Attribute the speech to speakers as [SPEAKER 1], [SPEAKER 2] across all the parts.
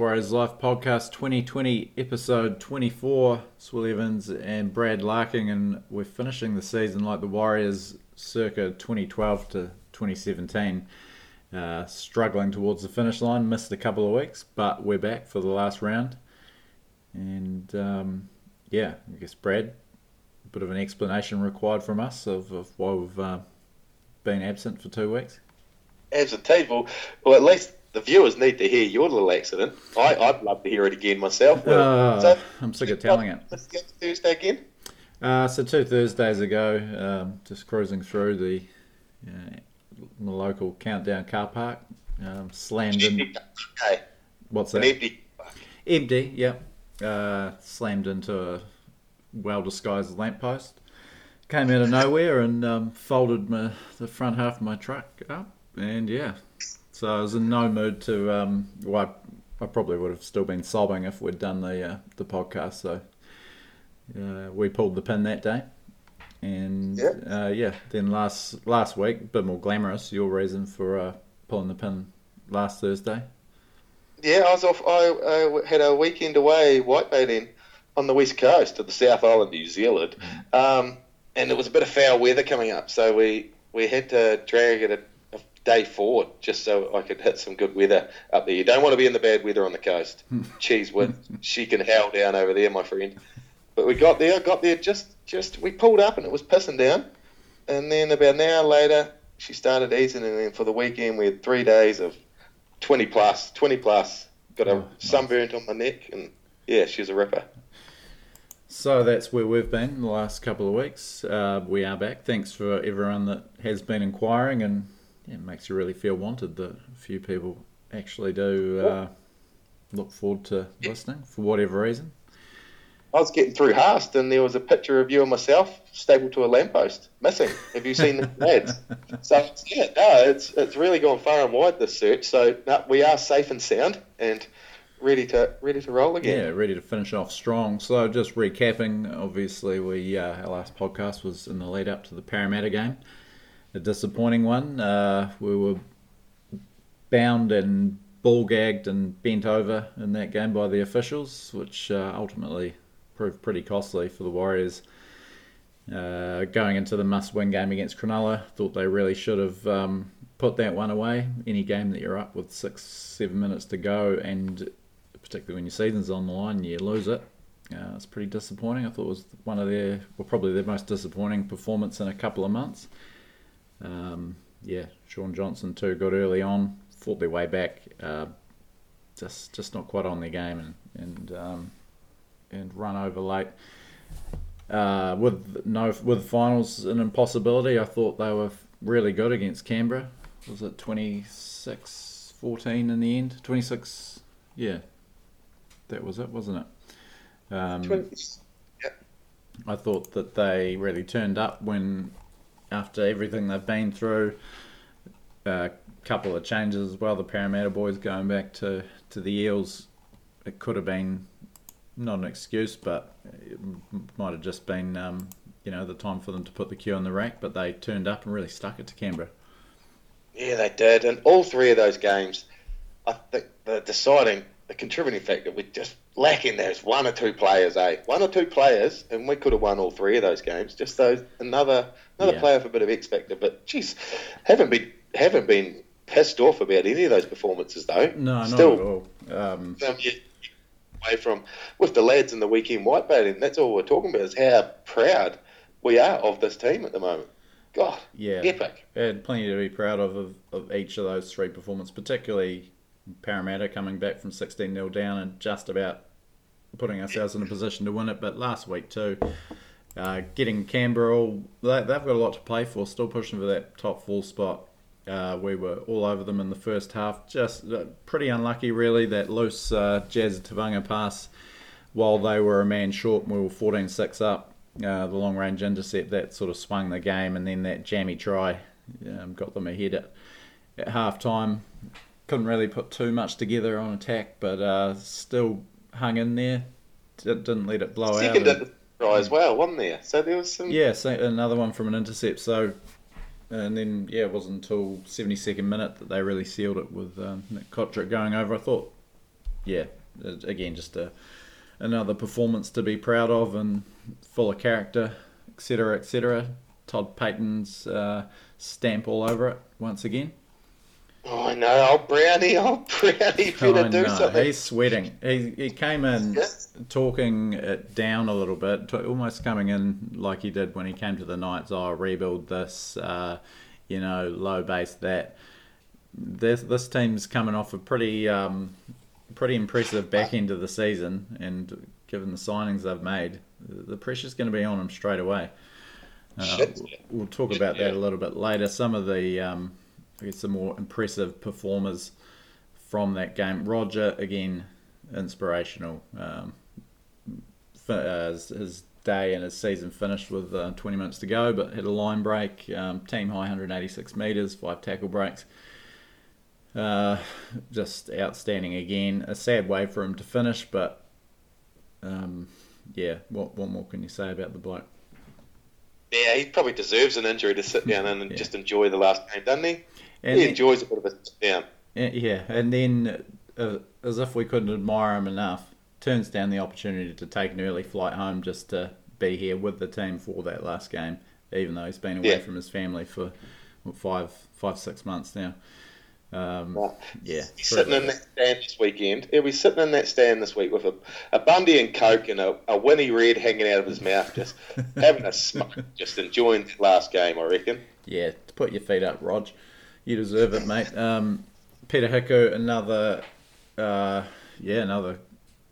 [SPEAKER 1] Warriors Life podcast 2020, episode 24. Swill Evans and Brad Larking, and we're finishing the season like the Warriors circa 2012 to 2017. Uh, struggling towards the finish line, missed a couple of weeks, but we're back for the last round. And um, yeah, I guess Brad, a bit of an explanation required from us of, of why we've uh, been absent for two weeks.
[SPEAKER 2] Absent, well, well, at least the viewers need to hear your little accident. I, I'd love to hear it again myself.
[SPEAKER 1] Uh, so, I'm sick of telling it.
[SPEAKER 2] Thursday again?
[SPEAKER 1] Uh, so two Thursdays ago, um, just cruising through the, uh, the local countdown car park, um, slammed in.
[SPEAKER 2] Okay.
[SPEAKER 1] What's that?
[SPEAKER 2] An empty.
[SPEAKER 1] Empty. Yep. Uh, slammed into a well disguised lamppost. Came out of nowhere and um, folded my, the front half of my truck up, and yeah, so I was in no mood to. Um, well, I, I, probably would have still been sobbing if we'd done the uh, the podcast. So uh, we pulled the pin that day, and yeah. Uh, yeah. Then last last week, a bit more glamorous. Your reason for uh, pulling the pin last Thursday?
[SPEAKER 2] Yeah, I was off. I had a weekend away whitebaiting on the west coast of the South Island, New Zealand, mm. um, and it was a bit of foul weather coming up, so we we had to drag it day forward just so I could hit some good weather up there. You don't want to be in the bad weather on the coast. Cheese she can howl down over there, my friend. But we got there, got there just just we pulled up and it was pissing down. And then about an hour later, she started easing, and then for the weekend we had three days of twenty plus, twenty plus. Got a oh, sunburnt on my neck, and yeah, she's a ripper.
[SPEAKER 1] So that's where we've been the last couple of weeks. Uh, we are back. Thanks for everyone that has been inquiring and it makes you really feel wanted that a few people actually do uh, look forward to listening for whatever reason.
[SPEAKER 2] I was getting through Haast and there was a picture of you and myself stapled to a lamppost, missing. Have you seen the ads? so yeah, no, it's it's really gone far and wide this search. So no, we are safe and sound and ready to ready to roll again.
[SPEAKER 1] Yeah, ready to finish off strong. So just recapping, obviously we uh, our last podcast was in the lead up to the Parramatta game a disappointing one. Uh, we were bound and ball gagged and bent over in that game by the officials, which uh, ultimately proved pretty costly for the Warriors. Uh, going into the must-win game against Cronulla, thought they really should have um, put that one away. Any game that you're up with six, seven minutes to go, and particularly when your season's on the line, you lose it. Uh, it's pretty disappointing. I thought it was one of their, well, probably their most disappointing performance in a couple of months. Um, yeah, Shaun Johnson too got early on, fought their way back, uh, just just not quite on their game and and um, and run over late. Uh, with no with finals an impossibility, I thought they were really good against Canberra. Was it 26-14 in the end? 26, yeah, that was it, wasn't it? Um, 20, yeah. I thought that they really turned up when after everything they've been through. A couple of changes as well. The Parramatta boys going back to, to the Eels. It could have been not an excuse, but it might have just been um, you know the time for them to put the cue on the rack. But they turned up and really stuck it to Canberra.
[SPEAKER 2] Yeah, they did, and all three of those games, I think the deciding, the contributing factor, we're just lacking there's one or two players, eh? One or two players, and we could have won all three of those games. Just those another another yeah. player for a bit of X factor. But geez, haven't been haven't been pissed off about any of those performances though.
[SPEAKER 1] No, Still, not at all. Um,
[SPEAKER 2] um, away from with the lads in the weekend white whitebaiting. That's all we're talking about is how proud we are of this team at the moment. God,
[SPEAKER 1] yeah,
[SPEAKER 2] epic.
[SPEAKER 1] And plenty to be proud of, of, of each of those three performances, particularly Parramatta coming back from 16 0 down and just about putting ourselves in a position to win it. But last week too, uh, getting Canberra all they, have got a lot to play for. Still pushing for that top four spot. Uh, we were all over them in the first half. Just uh, pretty unlucky, really. That loose uh, Jazz Tevaga pass while they were a man short and we were 14 6 up. Uh, the long range intercept that sort of swung the game, and then that jammy try um, got them ahead at, at half time. Couldn't really put too much together on attack, but uh, still hung in there. Didn't let it blow
[SPEAKER 2] Second
[SPEAKER 1] out. Second
[SPEAKER 2] try as well, wasn't there? So there was some.
[SPEAKER 1] Yeah, so another one from an intercept. So, and then yeah, it wasn't until 72nd minute that they really sealed it with um, Nick Cotric going over. I thought yeah, again, just a another performance to be proud of and full of character, etc., etc. Todd Payten's uh, stamp all over it once again.
[SPEAKER 2] Oh, I know. Oh, Brownie. Oh, Brownie. Better do something.
[SPEAKER 1] He's sweating. He, he came in talking it down a little bit, almost coming in like he did when he came to the Knights. Oh, rebuild this, uh, you know, low base that. This, this team's coming off a pretty um, pretty impressive back end of the season, and given the signings they've made, the pressure's going to be on them straight away. Uh, we'll talk about that a little bit later. Some of the, um, I guess, the more impressive performers from that game. Roger again, inspirational. Um, uh, his day and his season finished with uh, 20 minutes to go, but hit a line break, um, team high 186 meters, five tackle breaks. Uh, just outstanding again. A sad way for him to finish, but um, yeah, what what more can you say about the bloke?
[SPEAKER 2] Yeah, he probably deserves an injury to sit down and yeah. just enjoy the last game, doesn't he? And he then, enjoys a bit of a sit down.
[SPEAKER 1] Yeah, and then uh, as if we couldn't admire him enough, turns down the opportunity to take an early flight home just to be here with the team for that last game, even though he's been away yeah. from his family for what, five, five, six months now. Um, right. Yeah,
[SPEAKER 2] he's sitting in that stand this weekend. He'll be sitting in that stand this week with a, a Bundy and Coke and a, a Winnie Red hanging out of his mouth, just having a smoke, just enjoying the last game, I reckon.
[SPEAKER 1] Yeah, put your feet up, Rog. You deserve it, mate. Um, Peta Hiku, another, uh, yeah, another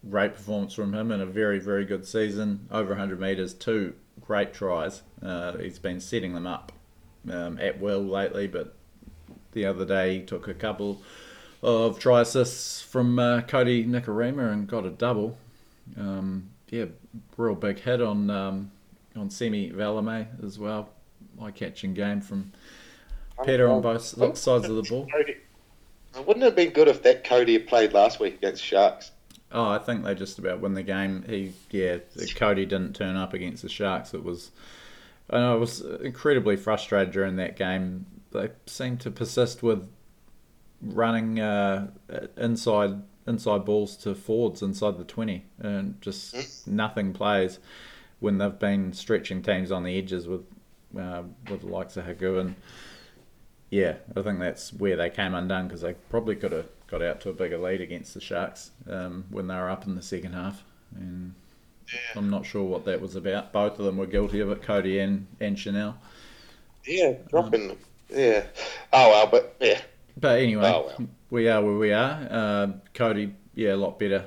[SPEAKER 1] great performance from him in a very, very good season. Over 100 metres, two great tries. Uh, he's been setting them up um, at will lately, but the other day. He took a couple of try assists from uh, Kodi Nikorima and got a double. Um, yeah, real big hit on um, on Semi Valemei as well. Eye catching game from Peta on both sides of the ball.
[SPEAKER 2] Wouldn't it have been good if that Kodi had played last week against Sharks?
[SPEAKER 1] Oh, I think they just about win the game. He, yeah, Kodi didn't turn up against the Sharks. It was, know, I was incredibly frustrated during that game they seem to persist with running uh, inside inside balls to forwards inside the 20 and just mm. nothing plays when they've been stretching teams on the edges with uh, with the likes of Hagu and yeah I think that's where they came undone because they probably could have got out to a bigger lead against the Sharks um, when they were up in the second half and yeah. I'm not sure what that was about both of them were guilty of it Kodi and, and Chanel
[SPEAKER 2] yeah dropping um, yeah. Oh well, but yeah.
[SPEAKER 1] But anyway, oh, well. we are where we are. Uh, Kodi, yeah, a lot better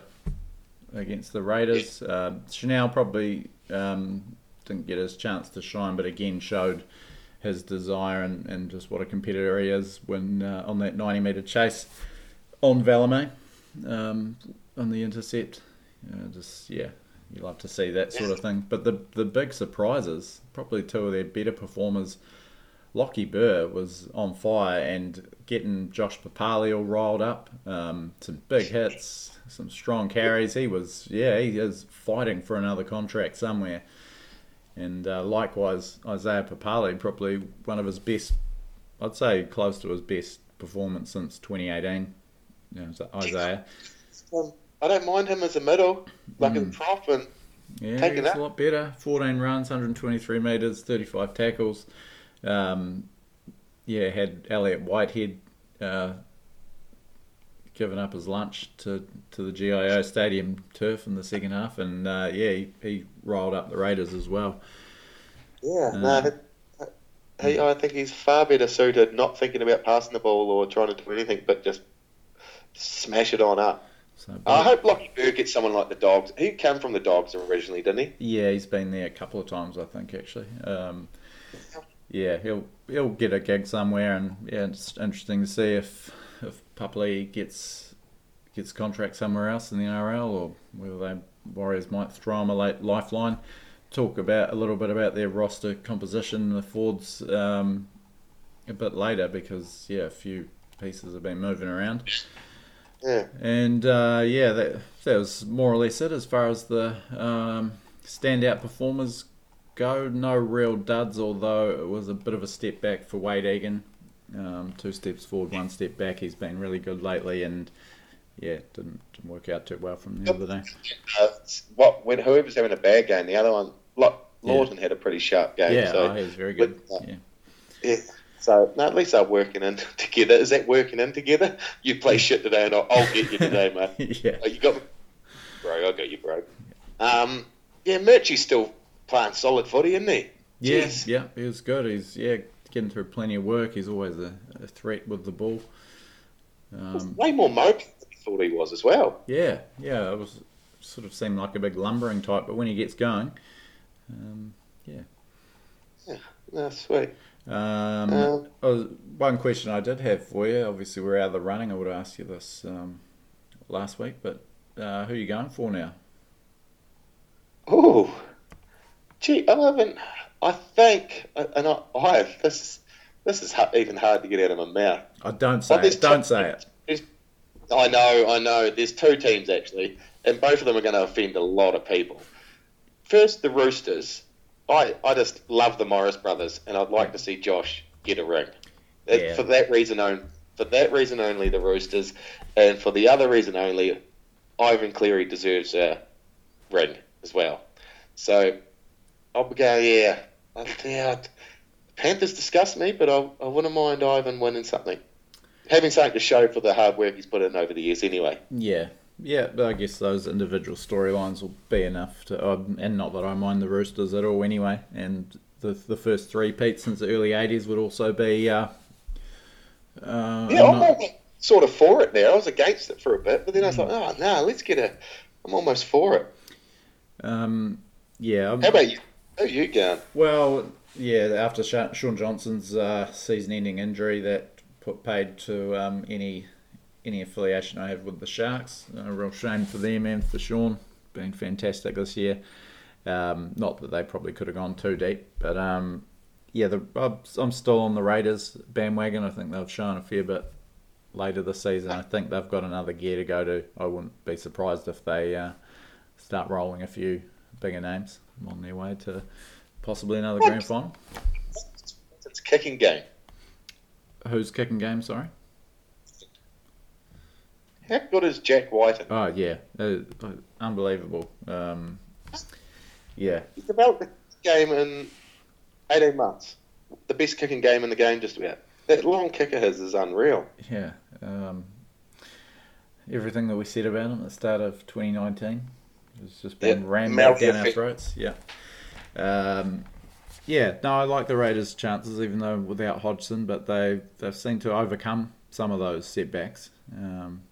[SPEAKER 1] against the Raiders. Yeah. Uh, Chanel probably um, didn't get his chance to shine, but again showed his desire and, and just what a competitor he is when uh, on that 90 metre chase on Valemei um, on the intercept. just yeah, you love to see that sort of thing. But the the big surprises, probably two of their better performers Lockie Burr was on fire and getting Josh Papalii all riled up. Um, some big hits, some strong carries. He was, yeah, he is fighting for another contract somewhere. And uh, likewise, Isaiah Papalii, probably one of his best, I'd say close to his best performance since 2018. You know, Isaiah.
[SPEAKER 2] Um, I don't mind him as a middle, like mm. in prop, and
[SPEAKER 1] yeah, he's a lot better. 14 runs, 123 metres, 35 tackles. Um, yeah, had Elliott Whitehead uh, given up his lunch to, to the GIO Stadium turf in the second half, and uh, yeah, he, he rolled up the Raiders as well.
[SPEAKER 2] Yeah, uh, no, he, I think he's far better suited not thinking about passing the ball or trying to do anything, but just smash it on up. So, I hope Lockie Burr gets someone like the Dogs. He came from the Dogs originally, didn't he?
[SPEAKER 1] Yeah, he's been there a couple of times, I think, actually. Um, yeah, he'll he'll get a gig somewhere, and yeah, it's interesting to see if if Papalii gets gets contract somewhere else in the NRL, or whether they Warriors might throw him a late lifeline. Talk about a little bit about their roster composition, the Fords, um, a bit later because yeah, a few pieces have been moving around.
[SPEAKER 2] Yeah.
[SPEAKER 1] And uh, yeah, that that was more or less it as far as the um, standout performers go. No real duds, although it was a bit of a step back for Wade Egan. Um, two steps forward, one step back. He's been really good lately, and yeah, didn't, didn't work out too well from the other day.
[SPEAKER 2] Uh, what when whoever's having a bad game, the other one, Look, Lawton had a pretty sharp game.
[SPEAKER 1] Yeah,
[SPEAKER 2] so
[SPEAKER 1] oh, he was very good.
[SPEAKER 2] with, uh,
[SPEAKER 1] yeah.
[SPEAKER 2] Yeah. So no, at least they're working in together. Is that working in together? You play shit today, and I'll, I'll get you today, mate.
[SPEAKER 1] yeah.
[SPEAKER 2] Oh, you got me, bro. I got you, bro. Um, yeah, Murchie's still playing solid footy, isn't he?
[SPEAKER 1] Yeah,
[SPEAKER 2] Jeez.
[SPEAKER 1] yeah, he was good. He's yeah getting through plenty of work. He's always a, a threat with the ball. Um,
[SPEAKER 2] Way more mobile than he thought he was as well.
[SPEAKER 1] yeah, yeah, it was sort of seemed like a big lumbering type, but when he gets going, um, yeah.
[SPEAKER 2] No, sweet.
[SPEAKER 1] Um,
[SPEAKER 2] Um,
[SPEAKER 1] one question I did have for you. Obviously, we're out of the running. I would ask you this um, last week, but uh, who are you going for now?
[SPEAKER 2] Oh, gee, I haven't. I think, and I, I have this. Is, this is even hard to get out of my mouth.
[SPEAKER 1] Oh, I don't say it. Don't say it.
[SPEAKER 2] I know, I know. There's two teams actually, and both of them are going to offend a lot of people. First, the Roosters. I, I just love the Morris brothers, and I'd like to see Josh get a ring.
[SPEAKER 1] Yeah.
[SPEAKER 2] For that reason only, for that reason only, the Roosters, and for the other reason only, Ivan Cleary deserves a ring as well. So I'll going, yeah, I- yeah. Panthers disgust me, but I, I wouldn't mind Ivan winning something having something to show for the hard work he's put in over the years anyway.
[SPEAKER 1] Yeah, yeah, but I guess those individual storylines will be enough to, uh, and not that I mind the Roosters at all anyway. And the the first three-peat since the early '80s would also be. Uh, uh,
[SPEAKER 2] Yeah,
[SPEAKER 1] I'm
[SPEAKER 2] I'm
[SPEAKER 1] not-
[SPEAKER 2] sort of for it now. I was against it for a bit, but then I was like, oh, no, let's get a. I'm almost for it.
[SPEAKER 1] um, yeah, I'm-
[SPEAKER 2] How about you? How you?
[SPEAKER 1] Well, yeah, after Shaun Johnson's uh, season-ending injury, that put paid to um, any any affiliation I have with the Sharks. A real shame for them and for Shaun. Been fantastic this year. Um, not that they probably could have gone too deep, but um, yeah, the, I'm- I'm still on the Raiders bandwagon. I think they've shown a fair bit later this season. I think they've got another gear to go to. I wouldn't be surprised if they uh, start rolling a few bigger names on their way to possibly another grand final.
[SPEAKER 2] It's a kicking game.
[SPEAKER 1] Who's kicking game? Sorry.
[SPEAKER 2] How good is Jack Wighton?
[SPEAKER 1] Oh yeah, uh, unbelievable. Um, yeah,
[SPEAKER 2] He developed the game in 18 months. The best kicking game in the game, just about. That long kick of his is unreal.
[SPEAKER 1] yeah. Um, everything that we said about him at the start of 2019 has just been
[SPEAKER 2] Yeah,
[SPEAKER 1] rammed back down our throats. Yeah. Um, yeah, no, I like the Raiders' chances, even though without Hodgson, but they they've seemed to overcome some of those setbacks. Um,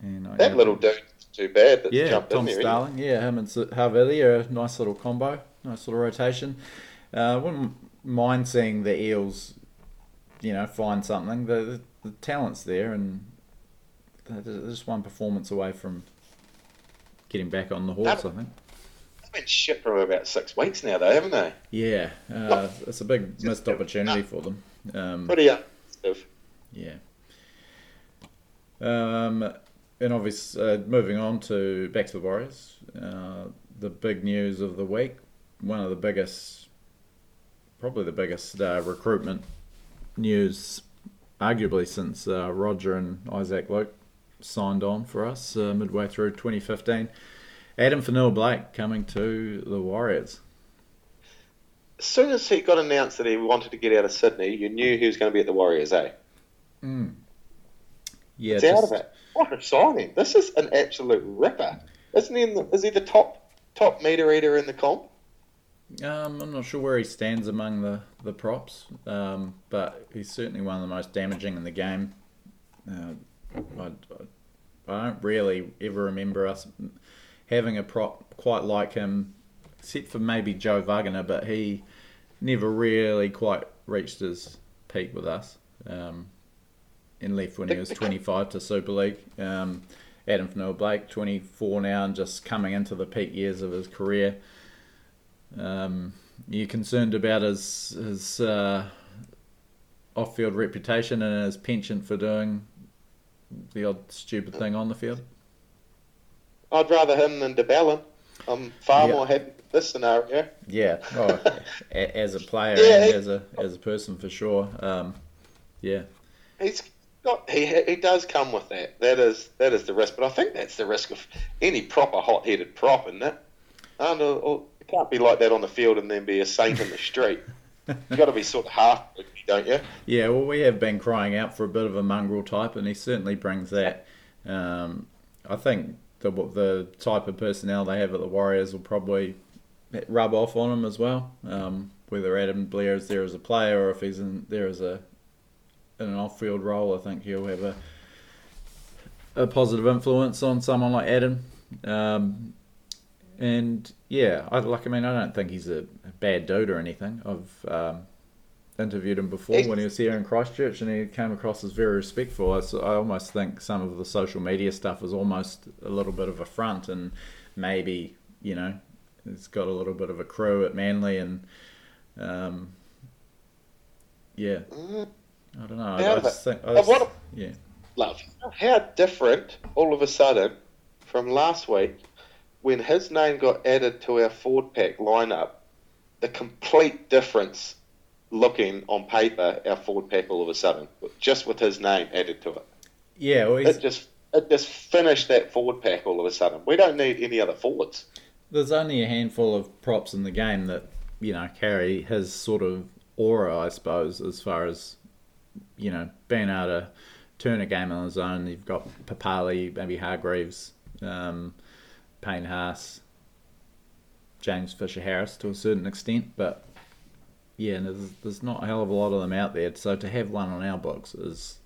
[SPEAKER 1] and I-
[SPEAKER 2] That little dude too bad that's
[SPEAKER 1] Yeah,
[SPEAKER 2] jumped
[SPEAKER 1] Tom
[SPEAKER 2] there.
[SPEAKER 1] Starling. Yeah, him and Harvey are a nice little combo, nice little rotation. Uh, wouldn't mind seeing the Eels, you know, find something. The, the, the talent's there, and they're just one performance away from getting back on the horse. I think.
[SPEAKER 2] They've been shit for about six weeks now, though, haven't they?
[SPEAKER 1] Yeah, uh, it's a big missed opportunity for them. Um,
[SPEAKER 2] Pretty unimpressive.
[SPEAKER 1] Yeah. Um, and obviously, uh, moving on to back to the Warriors, uh, the big news of the week, one of the biggest, probably the biggest uh, recruitment news, arguably since uh, Roger and Isaac Luke signed on for us uh, midway through 2015. Adam Fonua Blake coming to the Warriors.
[SPEAKER 2] As soon as he got announced that he wanted to get out of Sydney, you knew he was going to be at the Warriors, eh?
[SPEAKER 1] Mm. Yeah,
[SPEAKER 2] It's out of it. What a signing! This is an absolute ripper. Isn't he? In the, is he the top top meter eater in the comp?
[SPEAKER 1] Um, I'm not sure where he stands among the, the props, um, but he's certainly one of the most damaging in the game. Uh, I, I, I don't really ever remember us having a prop quite like him, except for maybe Joe Vagana, but he never really quite reached his peak with us. Um, and left when he was 25 to Super League. Um, Adam Fonua Blake, 24 now, and just coming into the peak years of his career. Um, you concerned about his his uh, off-field reputation and his penchant for doing the odd stupid thing on the field?
[SPEAKER 2] I'd rather him than DeBellin. I'm far
[SPEAKER 1] Yeah.
[SPEAKER 2] more happy with this scenario.
[SPEAKER 1] Yeah, oh, a- as a player
[SPEAKER 2] Yeah,
[SPEAKER 1] and
[SPEAKER 2] he-
[SPEAKER 1] as a as a person for sure. Um, yeah,
[SPEAKER 2] He's got he he does come with that. That is that is the risk. But I think that's the risk of any proper hot-headed prop, isn't it? And it can't be like that on the field and then be a saint in the street. You've got to be sort of half, don't you?
[SPEAKER 1] Yeah, well, we have been crying out for a bit of a mongrel type, and he certainly brings that. Um, I think the the type of personnel they have at the Warriors will probably rub off on him as well. Um, whether Adam Blair is there as a player or if he's in there as a in an off-field role, I think he'll have a a positive influence on someone like Adam. Um, and yeah, I like. I mean, I don't think he's a, bad dude or anything. I've um, interviewed him before when he was here in Christchurch, and he came across as very respectful. I, I almost think some of the social media stuff is almost a little bit of a front, and maybe you know, he's got a little bit of a crew at Manly, and um, yeah. I don't know. I, I just think, I just, yeah,
[SPEAKER 2] love. How different all of a sudden from last week when his name got added to our Ford pack lineup, the complete difference looking on paper our Ford pack all of a sudden, just with his name added to it.
[SPEAKER 1] Yeah, well,
[SPEAKER 2] it just it just finished that Ford pack all of a sudden. We don't need any other forwards.
[SPEAKER 1] There's only a handful of props in the game that you know carry his sort of aura, I suppose, as far as you know being able to turn a game on his own. You've got Papalii, maybe Hargreaves. Um, Payne Haas, James Fisher Harris to a certain extent, but yeah, there's, there's not a hell of a lot of them out there. So to have one on our books is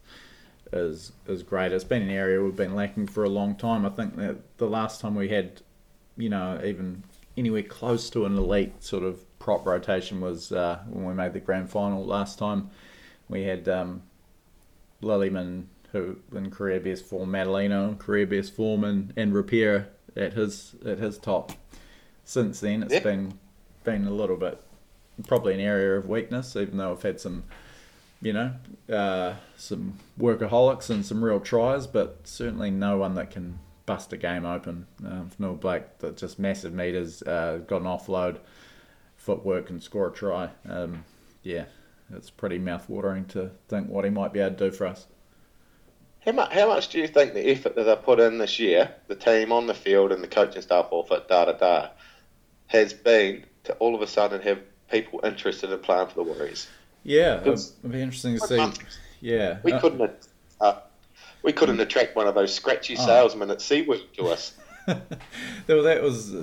[SPEAKER 1] is is great. It's been an area we've been lacking for a long time. I think that the last time we had, you know, even anywhere close to an elite sort of prop rotation was uh, when we made the grand final last time. We had um, who in career best form, Matulino in career best form, and, and Rapira at his at his top. Since then, it's been been a little bit probably an area of weakness, even though I've had some, you know, uh, some workaholics and some real tries, but certainly no one that can bust a game open. Um, Noel Blake, that just massive meters, uh, got an offload, footwork, and score a try. Um, yeah, it's pretty mouthwatering to think what he might be able to do for us.
[SPEAKER 2] How much, how much do you think the effort that they put in this year, the team on the field and the coaching staff off it, da da da, has been to all of a sudden have people interested in playing for the Warriors?
[SPEAKER 1] Yeah, it'd be interesting to see. Yeah,
[SPEAKER 2] we uh, couldn't. Uh, we couldn't attract one of those scratchy oh. salesmen at SeaWorld to us.
[SPEAKER 1] well, that was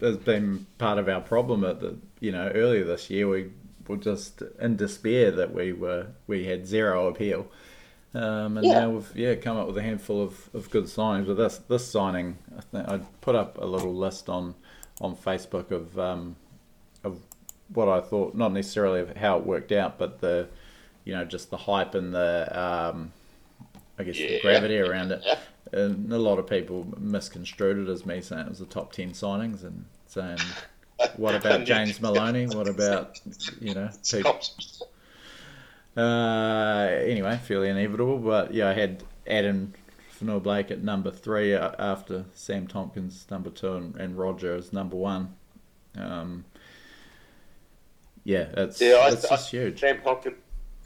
[SPEAKER 1] has been part of our problem at the you know earlier this year. We were just in despair that we were we had zero appeal. Um, and yeah. now we've yeah come up with a handful of, of good signings. But this this signing, I think I put up a little list on on Facebook of um, of what I thought, not necessarily of how it worked out, but the you know just the hype and the um, I guess yeah. the gravity around it. And a lot of people misconstrued it as me saying it was the top ten signings and saying, "What about James Maloney? What about you know?" People, uh, anyway, fairly inevitable. But yeah, I had Adam Fonua Blake at number three uh, after Sam Tomkins number two and, and Roger as number one. Um, yeah, it's yeah, it's I, just huge.
[SPEAKER 2] Sam Tomkins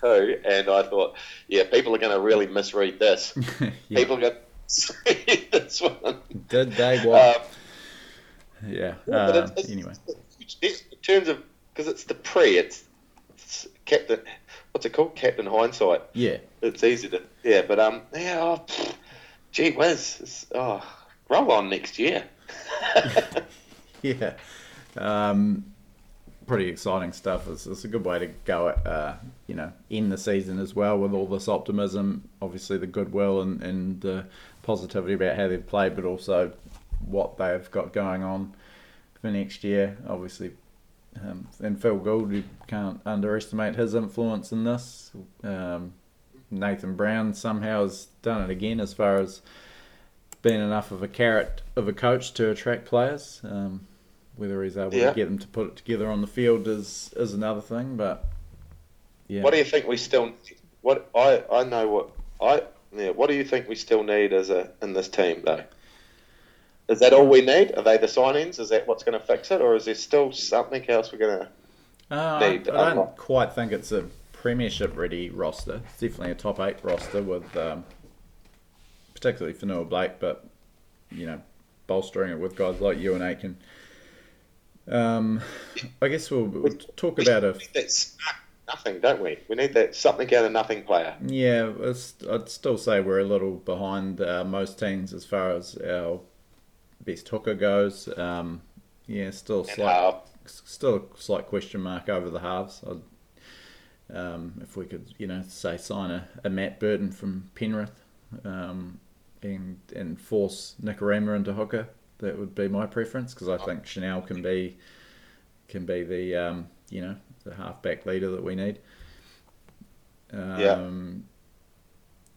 [SPEAKER 2] too, and I thought, yeah, people are going to really misread this. yeah. People are going to this one.
[SPEAKER 1] Did they? What? Um, yeah. Uh, it's, anyway,
[SPEAKER 2] in terms of because it's the pre, it's, it's Captain what's it called? Captain Hindsight.
[SPEAKER 1] Yeah.
[SPEAKER 2] It's easy to yeah, but um yeah, oh, pff, gee whiz, it's, oh, roll on next year.
[SPEAKER 1] yeah. Um, pretty exciting stuff. It's, it's, a good way to go, uh, you know, in the season as well with all this optimism. Obviously, the goodwill and, and the positivity about how they've played, but also what they've got going on for next year. Obviously, um, and Phil Gould, you can't underestimate his influence in this. Um, Nathan Brown somehow has done it again as far as being enough of a carrot of a coach to attract players. Um, whether he's able yeah. to get them to put it together on the field is is another thing. But
[SPEAKER 2] yeah, what do you think we still? What I I know what I yeah. What do you think we still need as a in this team though? Is that all we need? Are they the signings? Is that what's going to fix it, or is there still something else we're going to
[SPEAKER 1] uh, need? I, I don't quite think it's a premiership ready roster. It's definitely a top eight roster with um, particularly Fonua Blake, but you know, bolstering it with guys like Euan Aitken. Um, I guess we'll, we'll talk about a.
[SPEAKER 2] That's nothing, don't we? We need that something out of nothing player.
[SPEAKER 1] Yeah, I'd still say we're a little behind uh, most teams as far as our best hooker goes. Um, yeah, still slight, still a slight question mark over the halves. Um, if we could, you know, say sign a, a Matt Burton from Penrith um, and and force Nikorima into hooker, that would be my preference because I think Chanel can be can be the um, you know the halfback leader that we need.
[SPEAKER 2] Um,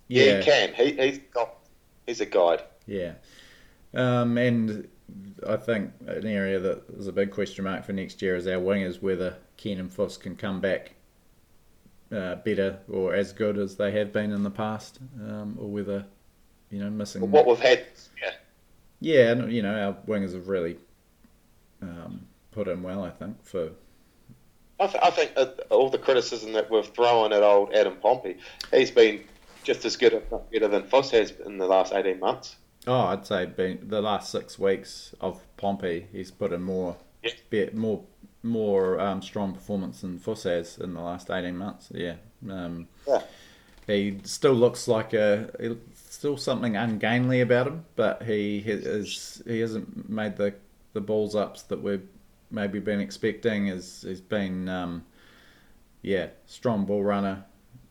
[SPEAKER 2] yeah. yeah. yeah, he can. He, he's got. He's a guide.
[SPEAKER 1] Yeah, um, and I think an area that is a big question mark for next year is our wingers, whether Ken and Foss can come back uh, better or as good as they have been in the past, um, or whether you know missing
[SPEAKER 2] well, what we've had. Yeah,
[SPEAKER 1] yeah, and you know our wingers have really um, put in well. I think for.
[SPEAKER 2] I, th- I think all the criticism that we've thrown at old Adam Pompey, he's been just as good, if not better, than Foss has in the last eighteen months.
[SPEAKER 1] Oh, I'd say been the last six weeks of Pompey, he's put in more, yeah. more, more um, strong performance than Fuss has in the last eighteen months. Yeah. Um,
[SPEAKER 2] yeah.
[SPEAKER 1] He still looks like a still something ungainly about him, but he is he hasn't made the the balls ups that we've maybe been expecting. Has he's been um, yeah strong ball runner,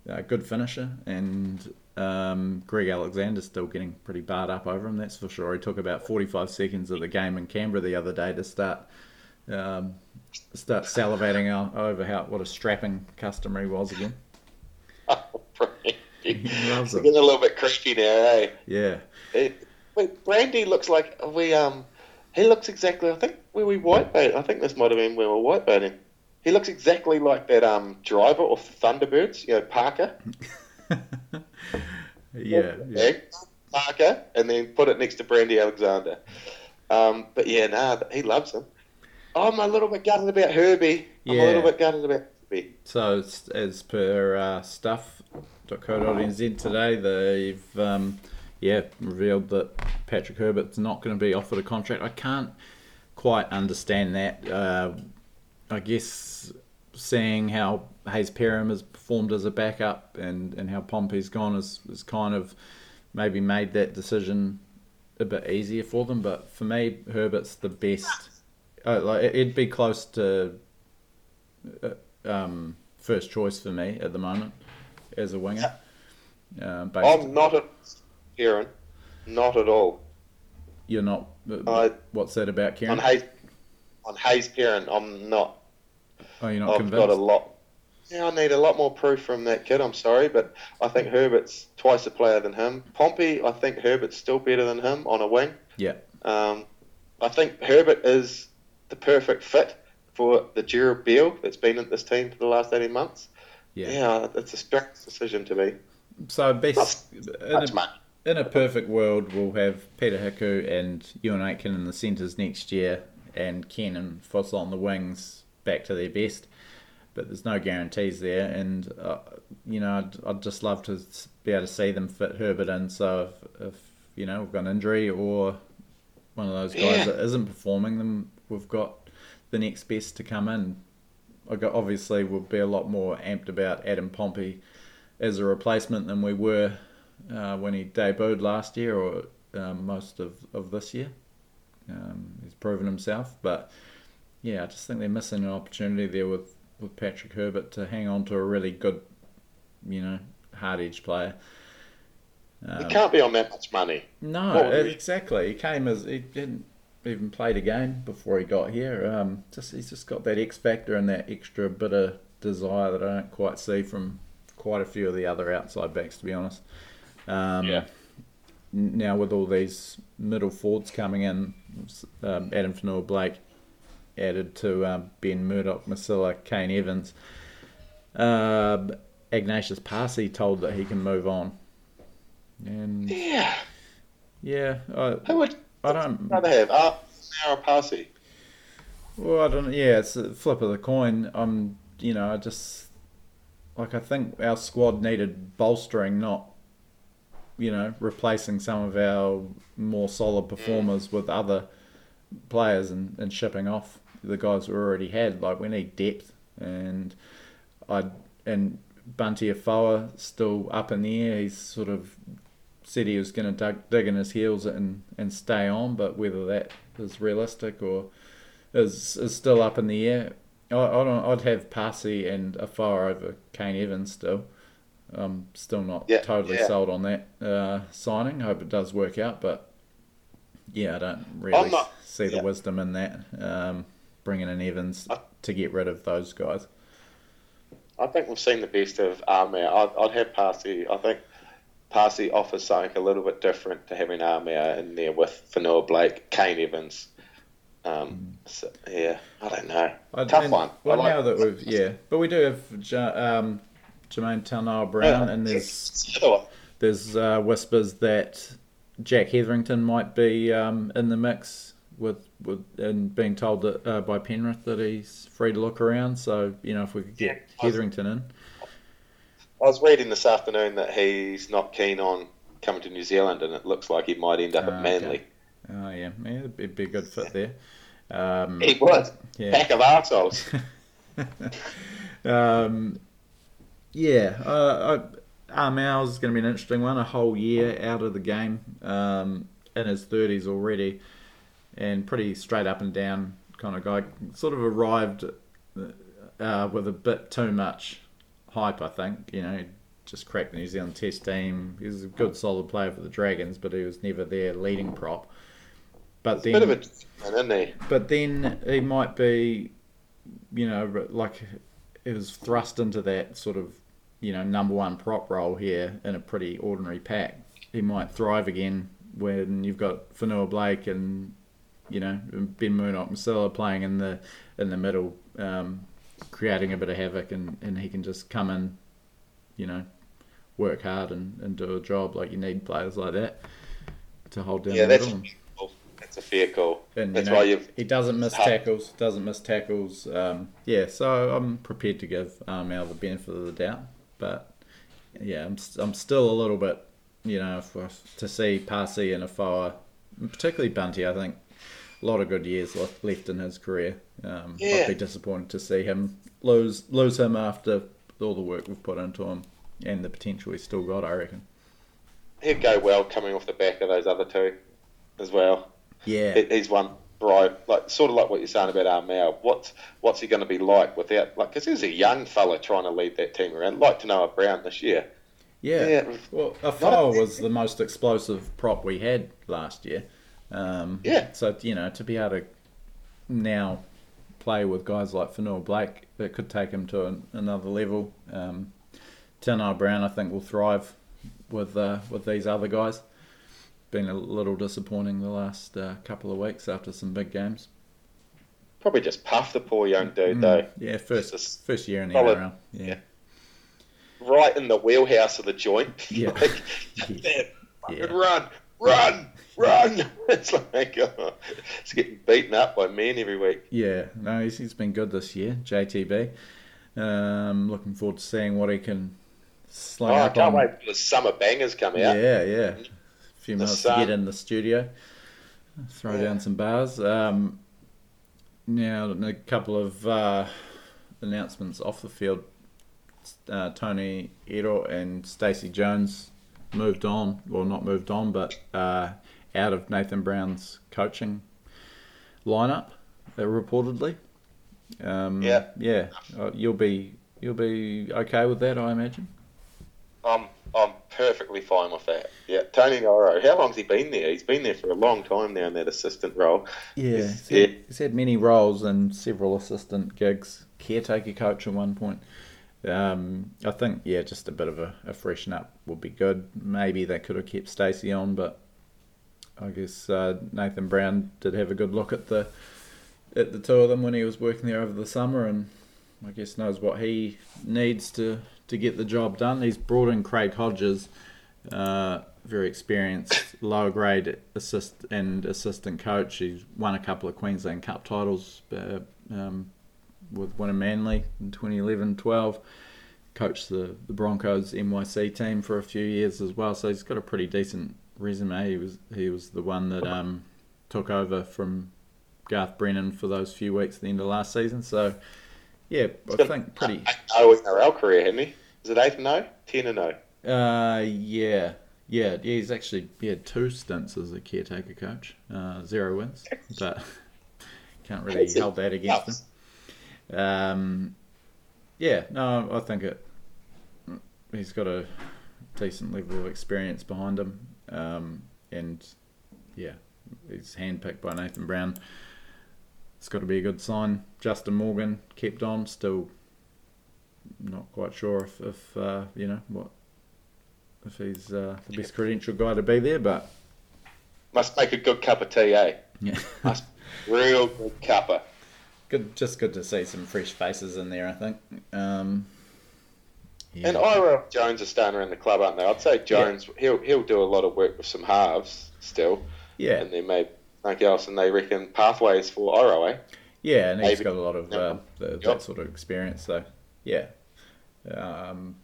[SPEAKER 1] a good finisher, and um, Greg Alexander's still getting pretty barred up over him, that's for sure. He took about 45 seconds of the game in Canberra the other day to start um, start salivating over how what a strapping customer he was again.
[SPEAKER 2] Oh, loves. Getting a little bit creepy now, eh?
[SPEAKER 1] Yeah.
[SPEAKER 2] wait, Brandy looks like we um. He looks exactly. I think where we whitebait. I think this might have been where we are whitebaiting. He looks exactly like that um driver the Thunderbirds. You know, Parker.
[SPEAKER 1] yeah, yeah.
[SPEAKER 2] Parker, and then put it next to Brandy Alexander. Um, but yeah, nah, he loves him. I'm a little bit gutted about Herbie. I'm yeah. a little bit gutted about Herbie.
[SPEAKER 1] So, as per uh, stuff.co.nz today, they've um, yeah revealed that Patrick Herbert's not going to be offered a contract. I can't quite understand that. Uh, I guess seeing how Hayze Perham has performed as a backup and, and how Pompey's gone has, has kind of maybe made that decision a bit easier for them. But for me, Herbert's the best. Uh, like it'd be close to uh, um, first choice for me at the moment as a winger.
[SPEAKER 2] Uh, I'm not a Kieran, not at all.
[SPEAKER 1] You're not. Uh, what's that about, Kieran?
[SPEAKER 2] On Hayze, on Hayze Perham, I'm not.
[SPEAKER 1] Oh, you're not
[SPEAKER 2] I've
[SPEAKER 1] convinced?
[SPEAKER 2] got a lot yeah, I need a lot more proof from that kid. I'm sorry, but I think Herbert's twice a player than him. Pompey, I think Herbert's still better than him on a wing.
[SPEAKER 1] Yeah.
[SPEAKER 2] Um, I think Herbert is the perfect fit for the Gerard Beale that's been at this team for the last 18 months. Yeah, yeah it's a strict decision to me.
[SPEAKER 1] So, best in, a, in a perfect world, we'll have Peta Hiku and Euan Aitken in the centres next year, and Ken and Fossil on the wings back to their best but there's no guarantees there. And uh, you know, I'd, I'd, just love to be able to see them fit Herbert in. So if, if you know we've got an injury or one of those guys yeah. that isn't performing, then we've got the next best to come in. I got, obviously, we'll be a lot more amped about Adam Pompey as a replacement than we were uh, when he debuted last year or um, most of, of this year. Um, he's proven himself, but yeah, I just think they're missing an opportunity there with with Patrick Herbert to hang on to a really good, you know, hard edge player.
[SPEAKER 2] Um, he can't be on that much money.
[SPEAKER 1] No, exactly. He came as he didn't even played a game before he got here. Um, just he's just got that X factor and that extra bit of desire that I don't quite see from quite a few of the other outside backs, to be honest. Um,
[SPEAKER 2] yeah.
[SPEAKER 1] Now with all these middle forwards coming in, um, Addin Fonua-Blake, added to um, Ben Murdoch, Masila, Kane Evans. Uh, Ignatius Paasi told that he can move on. And
[SPEAKER 2] yeah,
[SPEAKER 1] yeah, I,
[SPEAKER 2] Who would
[SPEAKER 1] I don't
[SPEAKER 2] rather have uh, now Paasi.
[SPEAKER 1] Well, I don't. Yeah, it's a flip of the coin. I'm, you know, I just like I think our squad needed bolstering, not you know replacing some of our more solid performers with other players and, and shipping off the guys we already had. Like we need depth, and I and Bunty Afoa still up in the air. He's sort of said he was going to dig in his heels and, and stay on, but whether that is realistic or is is still up in the air. I, I I'd have Paasi and Afoa over Kane Evans still. I'm still not
[SPEAKER 2] Yeah,
[SPEAKER 1] totally
[SPEAKER 2] yeah.
[SPEAKER 1] sold on that uh, signing. Hope it does work out, but yeah, I don't really
[SPEAKER 2] not-
[SPEAKER 1] see the
[SPEAKER 2] yeah.
[SPEAKER 1] wisdom in that. Um, bringing in Evans
[SPEAKER 2] I-
[SPEAKER 1] to get rid of those guys.
[SPEAKER 2] I think we've seen the best of Armour. I'd, I'd have Paasi. I think Paasi offers something a little bit different to having Armour in there with Fonua Blake, Kane Evans. Um, so, yeah, I don't know.
[SPEAKER 1] I-
[SPEAKER 2] Tough
[SPEAKER 1] and-
[SPEAKER 2] one.
[SPEAKER 1] Well,
[SPEAKER 2] like-
[SPEAKER 1] now that we've yeah, but we do have ja, um, Jamayne Taunoa Brown, and there's
[SPEAKER 2] one.
[SPEAKER 1] there's uh, whispers that Jack Hetherington might be um, in the mix with with and being told that uh, by Penrith that he's free to look around. So you know if we could get
[SPEAKER 2] Yeah,
[SPEAKER 1] Hetherington in,
[SPEAKER 2] I was reading this afternoon that he's not keen on coming to New Zealand, and it looks like he might end up
[SPEAKER 1] Ah,
[SPEAKER 2] at Manly.
[SPEAKER 1] okay. oh yeah, yeah, it'd be, a good fit there. Um,
[SPEAKER 2] He would.
[SPEAKER 1] yeah.
[SPEAKER 2] Pack of arseholes.
[SPEAKER 1] um, yeah, uh, is going to be an interesting one. A whole year out of the game, um, in his thirties already, and pretty straight up and down kind of guy. Sort of arrived uh, with a bit too much hype, I think. You know, just cracked the New Zealand Test team. He was a good, solid player for the Dragons, but he was never their leading prop. But
[SPEAKER 2] It's a
[SPEAKER 1] then,
[SPEAKER 2] bit of a man, he?
[SPEAKER 1] but then he might be, you know, like he was thrust into that sort of, you know, number one prop role here in a pretty ordinary pack. He might thrive again when you've got Fonua Blake and, you know, Ben Murdoch Masila playing in the in the middle, um, creating a bit of havoc, and, and he can just come in, you know, work hard and, and do a job. Like you need players like that to hold down
[SPEAKER 2] Yeah,
[SPEAKER 1] the
[SPEAKER 2] that's
[SPEAKER 1] middle.
[SPEAKER 2] a fair call. That's a fair call.
[SPEAKER 1] And, you
[SPEAKER 2] That's
[SPEAKER 1] know,
[SPEAKER 2] why you've
[SPEAKER 1] he doesn't miss tackles, doesn't miss tackles. Um, yeah, so I'm prepared to give um, Al the benefit of the doubt. But yeah, I'm, I'm still a little bit, you know, for, to see Paasi and Afoa, particularly Bunty, I think a lot of good years left, left in his career. Um,
[SPEAKER 2] Yeah.
[SPEAKER 1] I'd be disappointed to see him lose lose him after all the work we've put into him and the potential he's still got, I reckon.
[SPEAKER 2] he'd go well coming off the back of those other two as well.
[SPEAKER 1] Yeah.
[SPEAKER 2] He- He's one bro, like sort of like what you're saying about Armau. What's what's he going to be like without like? Because he's a young fella trying to lead that team around. Like to know a Brown this year.
[SPEAKER 1] Yeah.
[SPEAKER 2] Yeah.
[SPEAKER 1] Well,
[SPEAKER 2] Not
[SPEAKER 1] Afoa
[SPEAKER 2] a-
[SPEAKER 1] was the most explosive prop we had last year. Um,
[SPEAKER 2] Yeah.
[SPEAKER 1] So you know to be able to now play with guys like Fonua Blake, that could take him to an, another level. Um, Tino Brown, I think, will thrive with uh, with these other guys. Been a little disappointing the last uh, couple of weeks after some big games.
[SPEAKER 2] Probably just puff the poor young dude
[SPEAKER 1] Mm,
[SPEAKER 2] though.
[SPEAKER 1] Yeah, first first year in the. NRL. Yeah.
[SPEAKER 2] Yeah. Right in the wheelhouse of the joint.
[SPEAKER 1] Yeah.
[SPEAKER 2] like,
[SPEAKER 1] Yeah.
[SPEAKER 2] "Damn, fucking
[SPEAKER 1] Yeah.
[SPEAKER 2] run, run, run. It's like oh, it's getting beaten up by men every week.
[SPEAKER 1] Yeah, no, he's, he's been good this year, JTB. Um, looking forward to seeing what he can sling
[SPEAKER 2] Oh, I can't
[SPEAKER 1] on.
[SPEAKER 2] wait till the summer bangers come out.
[SPEAKER 1] Yeah, yeah. A few
[SPEAKER 2] The
[SPEAKER 1] minutes to get in the studio, throw
[SPEAKER 2] Yeah.
[SPEAKER 1] down some bars. Um, now, a couple of uh, announcements off the field. Uh, Tony Iro and Stacey Jones moved on, well, not moved on, but uh, out of Nathan Brown's coaching lineup, uh, reportedly. Um,
[SPEAKER 2] Yeah.
[SPEAKER 1] yeah. Uh, you'll be you'll be okay with that, I imagine.
[SPEAKER 2] I'm I'm perfectly fine with that. Yeah, Tony Iro. How long's he been there? He's been there for a long time now in that assistant role.
[SPEAKER 1] Yeah,
[SPEAKER 2] He's-
[SPEAKER 1] he's had, he's had many roles and several assistant gigs. Caretaker coach at one point. Um, I think yeah, just a bit of a, a freshen up would be good. Maybe they could have kept Stacey on, but I guess uh, Nathan Brown did have a good look at the at the two of them when he was working there over the summer, and I guess knows what he needs to to get the job done. He's brought in Craig Hodges, uh, very experienced lower grade assist and assistant coach. He's won a couple of Queensland Cup titles uh, um, with Wynnum Manly in 2011 12. coached the, the Broncos NYC team for a few years as well, so he's got a pretty decent resume. He was he was the one that um, took over from Garth Brennan for those few weeks at the end of last season. So yeah, I think pretty.
[SPEAKER 2] Oh, in our career, hadn't he? Is it eight and no, ten and no?
[SPEAKER 1] Uh, yeah, yeah, yeah. He's actually he had two stints as a caretaker coach, uh, zero wins, but can't really hold that against him. Um, yeah, no, I think it. He's got a decent level of experience behind him, um, and yeah, he's handpicked by Nathan Brown. It's got to be a good sign. Justin Morgan kept on, still not quite sure if, if uh, you know what if he's uh, the best credential guy to be there, but
[SPEAKER 2] must make a good cup of tea, eh?
[SPEAKER 1] Yeah,
[SPEAKER 2] must real good cuppa.
[SPEAKER 1] Good, just good to see some fresh faces in there. I think. Um,
[SPEAKER 2] yeah. And Ira Jones are starting around the club, aren't they? I'd say Jones yeah. he'll he'll do a lot of work with some halves still.
[SPEAKER 1] Yeah,
[SPEAKER 2] and then maybe something else, and they reckon pathways for Iro, eh?
[SPEAKER 1] Yeah, and he's maybe. got a lot of uh, the, yep. that sort of experience. So yeah, um,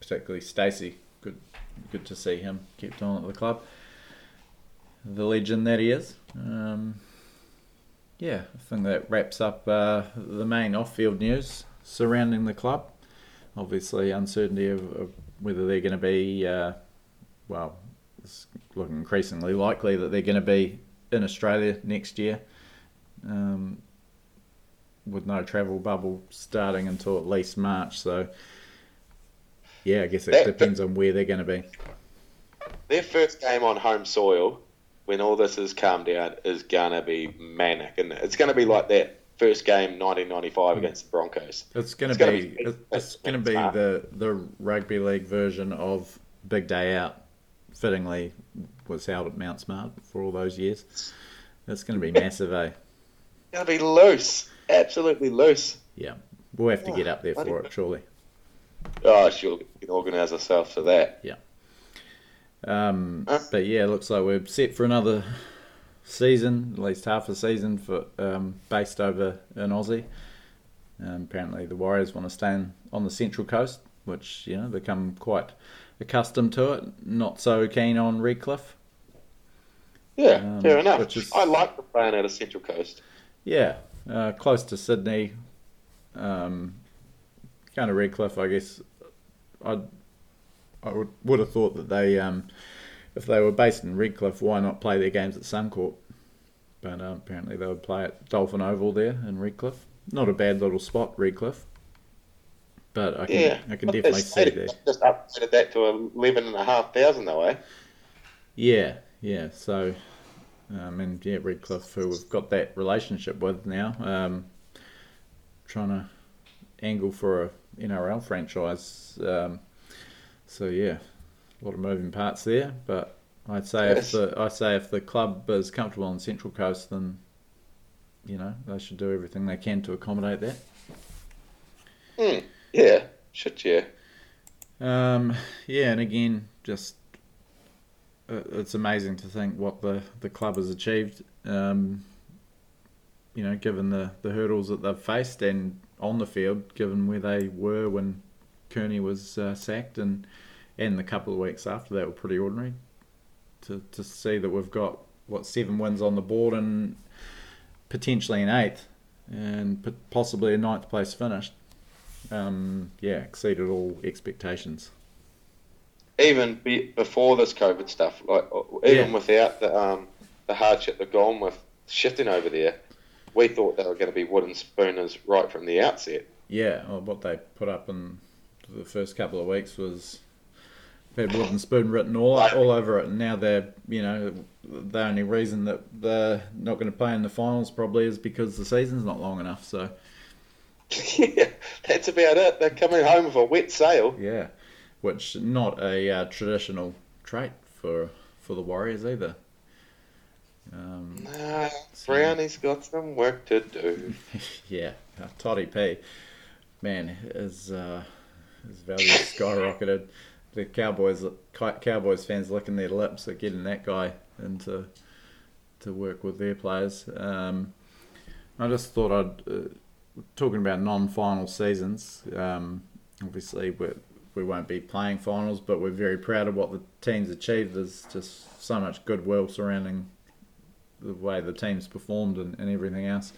[SPEAKER 1] particularly Stacey good to see him kept on at the club. The legend that he is. Um, yeah, I think that wraps up uh, the main off-field news surrounding the club. Obviously, uncertainty of, of whether they're going to be, uh, well, it's looking increasingly likely that they're going to be in Australia next year, um, with no travel bubble starting until at least March. So yeah, I guess it that, depends on where they're going to be.
[SPEAKER 2] Their first game on home soil, when all this is calmed down, is going to be manic, and it? it's going to be like that first game 1995 against the Broncos.
[SPEAKER 1] It's going to be, be it's going to be the the rugby league version of Big Day Out. Fittingly, was held at Mount Smart for all those years. It's going to be massive, eh?
[SPEAKER 2] It's Going to be loose, absolutely loose.
[SPEAKER 1] Yeah, we'll have to get up there for it, surely.
[SPEAKER 2] Oh, she'll organise herself for that.
[SPEAKER 1] Yeah. Um, huh? But yeah, looks like we're set for another season, at least half a season for um, based over in Aussie. Um, apparently, the Warriors want to stay in, on the Central Coast, which you know become quite accustomed to it. Not so keen on Redcliffe.
[SPEAKER 2] Yeah, um, fair enough. Is, I like the playing out of Central Coast.
[SPEAKER 1] Yeah, uh, close to Sydney. Um, kind of Redcliffe, I guess. I I would would have thought that they, um, if they were based in Redcliffe, why not play their games at Suncorp? But uh, apparently they would play at Dolphin Oval there in Redcliffe. Not a bad little spot, Redcliffe. But I can yeah, I can definitely see
[SPEAKER 2] that. Just upgraded that to eleven and a half thousand though, eh?
[SPEAKER 1] Yeah, yeah. So, um, and yeah, Redcliffe, who we've got that relationship with now, um, trying to angle for a NRL franchise. Um, so yeah, a lot of moving parts there. But I'd say yes. if the I say if the club is comfortable on Central Coast, then you know they should do everything they can to accommodate that.
[SPEAKER 2] Mm, yeah, should yeah.
[SPEAKER 1] Um, yeah, and again, just uh, it's amazing to think what the, the club has achieved. Um, you know, given the, the hurdles that they've faced and on the field, given where they were when Kearney was uh, sacked, and and the couple of weeks after that were pretty ordinary. To to see that we've got what seven wins on the board and potentially an eighth, and possibly a ninth place finish. Um, yeah, exceeded all expectations.
[SPEAKER 2] Even be, before this COVID stuff, like even yeah. without the um, the hardship they've gone with shifting over there, we thought they were going to be wooden spooners right from the outset.
[SPEAKER 1] Yeah, well, what they put up in the first couple of weeks was had wooden spoon written all all over it, and now they're you know the only reason that they're not going to play in the finals probably is because the season's not long enough. So
[SPEAKER 2] yeah, that's about it. They're coming home with a wet sail.
[SPEAKER 1] Yeah, which not a uh, traditional trait for for the Warriors either.
[SPEAKER 2] Um, nah, so, Brownie's got some work to do.
[SPEAKER 1] yeah, uh, Toddy P, man, his uh, his value skyrocketed. The Cowboys Cowboys fans licking their lips at getting that guy into to work with their players. Um, I just thought I'd uh, talking about non-final seasons. Um, obviously we we won't be playing finals, but we're very proud of what the team's achieved. There's just so much goodwill surrounding the way the team's performed and, and everything else.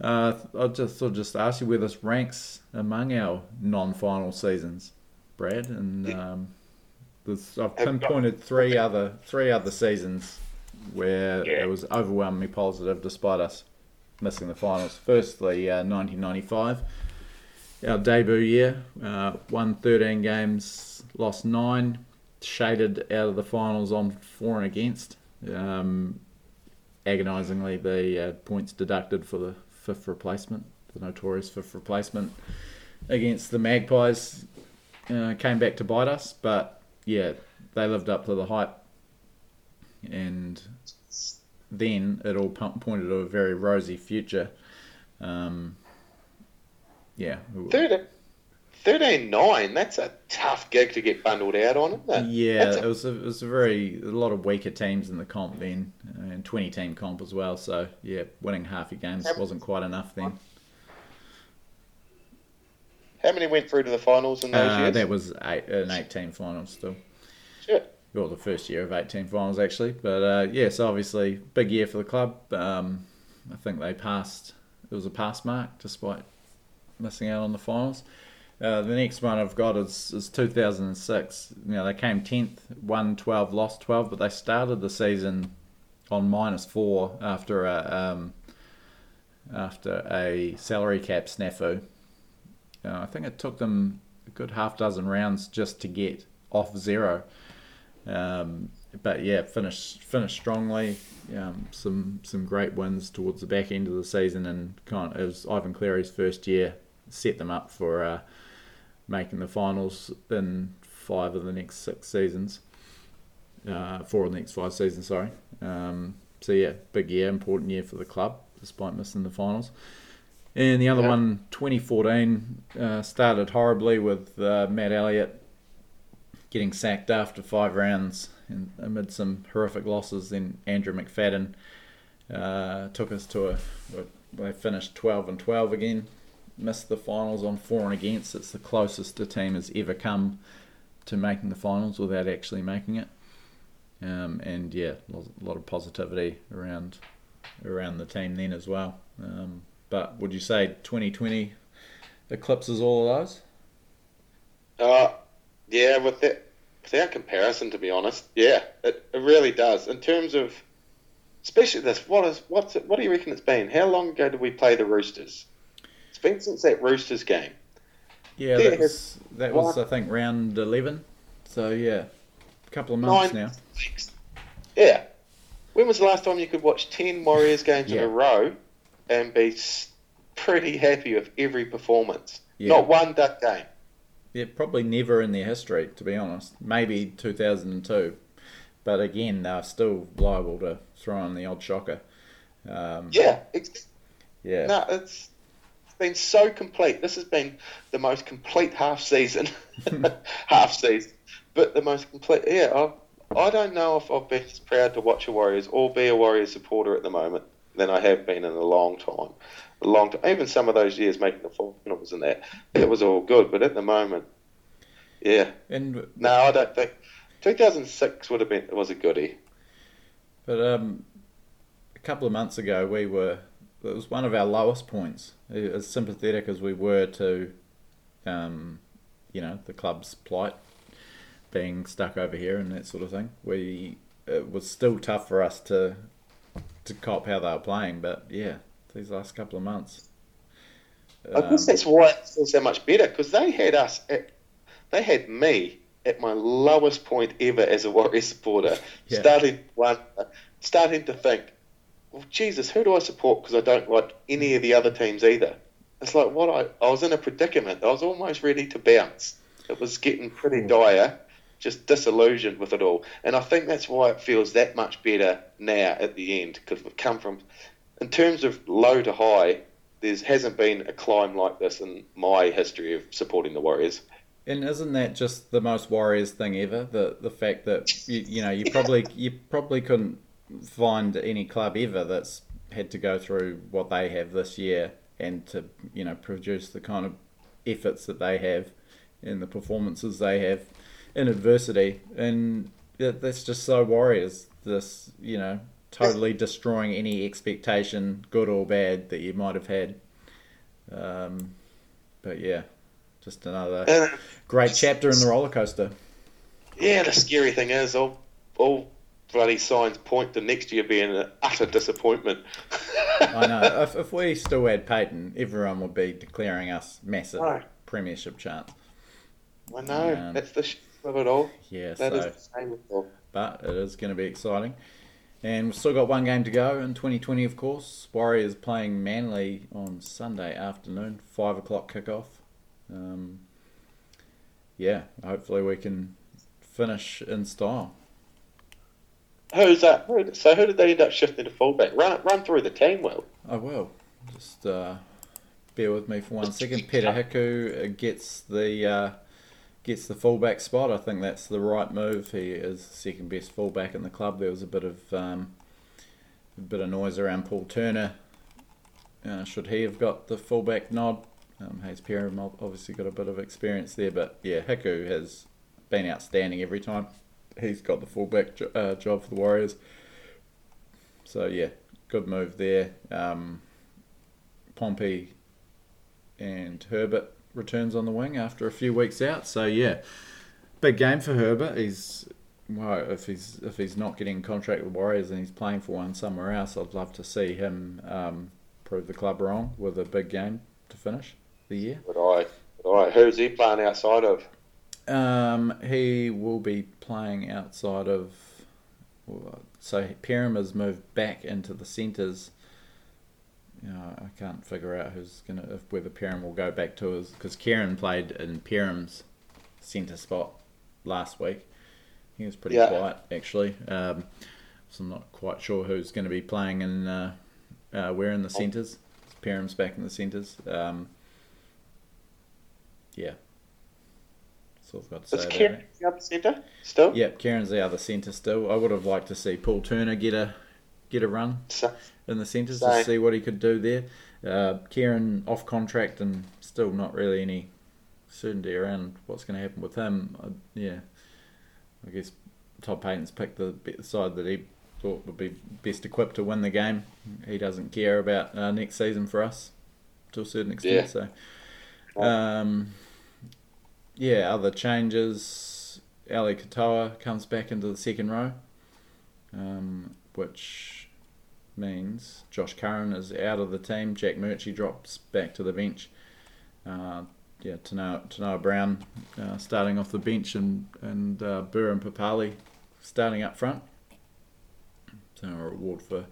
[SPEAKER 1] Uh, I'll just I'll just ask you where this ranks among our non-final seasons, Brad, and um, I've pinpointed three other three other seasons where yeah. it was overwhelmingly positive despite us missing the finals. Firstly, uh, 1995, our debut year, uh, won 13 games, lost nine, shaded out of the finals on for and against. Um, agonisingly, the uh, points deducted for the fifth replacement, the notorious fifth replacement against the Magpies, uh, came back to bite us. But yeah, they lived up to the hype, and then it all pointed to a very rosy future. Um, yeah.
[SPEAKER 2] 13 9, that's a tough gig to get bundled out on, isn't it?
[SPEAKER 1] Yeah, a... it was a, it was a very a lot of weaker teams in the comp then, and 20 team comp as well. So yeah, winning half your games wasn't quite enough then.
[SPEAKER 2] How many went through to the finals in those uh, years?
[SPEAKER 1] That was eight, an 18 finals still.
[SPEAKER 2] Shit.
[SPEAKER 1] Well, the first year of 18 finals actually, but uh, yes, obviously big year for the club. Um, I think they passed. It was a pass mark despite missing out on the finals. Uh, the next one I've got is, is 2006. You know, they came 10th, won 12, lost 12, but they started the season on minus four after a, um, after a salary cap snafu. Uh, I think it took them a good half dozen rounds just to get off zero. Um, but yeah, finished finished strongly. Um, some some great wins towards the back end of the season, and kind of, it was Ivan Cleary's first year set them up for uh, making the finals in five of the next six seasons. Uh, four of the next five seasons, sorry. Um, so yeah, big year, important year for the club, despite missing the finals. And the other yeah. one, 2014, uh, started horribly with uh, Matt Elliott getting sacked after five rounds and amid some horrific losses. Then Andrew McFadden uh, took us to a, a, they finished 12 and 12 again missed the finals on four and against. It's the closest a team has ever come to making the finals without actually making it. Um, and yeah, a lot of positivity around around the team then as well. Um, but would you say 2020 eclipses all of those?
[SPEAKER 2] Uh, yeah, with that, without comparison, to be honest, yeah, it, it really does. In terms of, especially this, what is what's it, what do you reckon it's been? How long ago did we play the Roosters? It's been since that Roosters game.
[SPEAKER 1] Yeah, that was, that was I think round eleven. So yeah, a couple of months now. Weeks.
[SPEAKER 2] Yeah. When was the last time you could watch ten Warriors games yeah. in a row and be pretty happy with every performance? Yeah. Not one duck game.
[SPEAKER 1] Yeah, probably never in their history, to be honest. Maybe 2002. But again, they're still liable to throw in the odd shocker. Um,
[SPEAKER 2] yeah.
[SPEAKER 1] yeah.
[SPEAKER 2] No, it's been so complete. This has been the most complete half season, half season, but the most complete. Yeah, I've, I don't know if I've been as proud to watch a Warriors or be a Warriors supporter at the moment than I have been in a long time. A long time. Even some of those years making the finals and that, it was all good. But at the moment, yeah.
[SPEAKER 1] And
[SPEAKER 2] no, I don't think 2006 would have been was a goodie.
[SPEAKER 1] But um, a couple of months ago, we were it was one of our lowest points. As sympathetic as we were to, um, you know, the club's plight, being stuck over here and that sort of thing, we it was still tough for us to to cop how they were playing. But yeah, these last couple of months.
[SPEAKER 2] I guess um, that's why it feels so much better because they had us, at, they had me at my lowest point ever as a Warriors supporter, yeah. starting one, starting to think well, Jesus, who do I support? Because I don't like any of the other teams either. It's like what I I was in a predicament. I was almost ready to bounce. It was getting pretty dire, just disillusioned with it all. And I think that's why it feels that much better now at the end because we've come from, in terms of low to high, there hasn't been a climb like this in my history of supporting the Warriors.
[SPEAKER 1] And isn't that just the most Warriors thing ever? The the fact that you, you know you probably you probably couldn't find any club ever that's had to go through what they have this year and to you know produce the kind of efforts that they have and the performances they have in adversity. And that's just so Warriors. This, you know, totally destroying any expectation, good or bad, that you might have had. Um, but yeah, just another
[SPEAKER 2] And,
[SPEAKER 1] great chapter in the roller coaster.
[SPEAKER 2] yeah, the scary thing is, all, all bloody signs point to next year being an utter disappointment.
[SPEAKER 1] I know. If, if we still had Payten, everyone would be declaring us massive premiership chance.
[SPEAKER 2] I know.
[SPEAKER 1] Um,
[SPEAKER 2] that's the shit of it all.
[SPEAKER 1] Yeah,
[SPEAKER 2] That
[SPEAKER 1] so
[SPEAKER 2] is the same with all.
[SPEAKER 1] but it is going to be exciting. And we've still got one game to go in 2020, of course. Warriors playing Manly on Sunday afternoon, five o'clock kickoff. Um, yeah, hopefully we can finish in style.
[SPEAKER 2] Who's that? So who did they end up shifting to fullback? Run run through the team, Will.
[SPEAKER 1] I will. Just uh, bear with me for one second. Peta Hiku gets the uh, gets the fullback spot. I think that's the right move. He is second best fullback in the club. There was a bit of um, a bit of noise around Paul Turner. Uh, should he have got the fullback nod? Um, Hayze Perham obviously got a bit of experience there, but yeah, Hiku has been outstanding every time he's got the fullback jo- uh, job for the Warriors. So yeah, good move there. Um, Pompey and Herbert returns on the wing after a few weeks out. So yeah, big game for Herbert. He's well, if he's if he's not getting a contract with Warriors and he's playing for one somewhere else, I'd love to see him um, prove the club wrong with a big game to finish the year.
[SPEAKER 2] But I, but I, who's he playing outside of?
[SPEAKER 1] Um, he will be playing outside of. well, So Perham has moved back into the centres. You know, I can't figure out who's gonna if whether Perham will go back to his because Kieran played in Perham's centre spot last week. He was pretty
[SPEAKER 2] Yeah.
[SPEAKER 1] quiet actually. Um, so I'm not quite sure who's going to be playing in uh, uh, where in the centres. Perham's back in the centres. Um, yeah. That's all I've got to
[SPEAKER 2] Is
[SPEAKER 1] say. about
[SPEAKER 2] Kieran the other centre still?
[SPEAKER 1] Yep, Kieran's the other centre still. I would have liked to see Paul Turner get a get a run
[SPEAKER 2] So,
[SPEAKER 1] in the centres
[SPEAKER 2] Same.
[SPEAKER 1] to see what he could do there. Uh, Kieran off contract and still not really any certainty around what's going to happen with him. Uh, yeah, I guess Todd Payten's picked the side that he thought would be best equipped to win the game. He doesn't care about uh, next season for us to a certain extent.
[SPEAKER 2] Yeah.
[SPEAKER 1] So, um, yeah, other changes. Ali Katoa comes back into the second row, um, which means Josh Curran is out of the team. Jack Murchie drops back to the bench. Uh, yeah, Taunoa, Brown uh, starting off the bench and, and uh, Burr and Papalii starting up front. So a reward for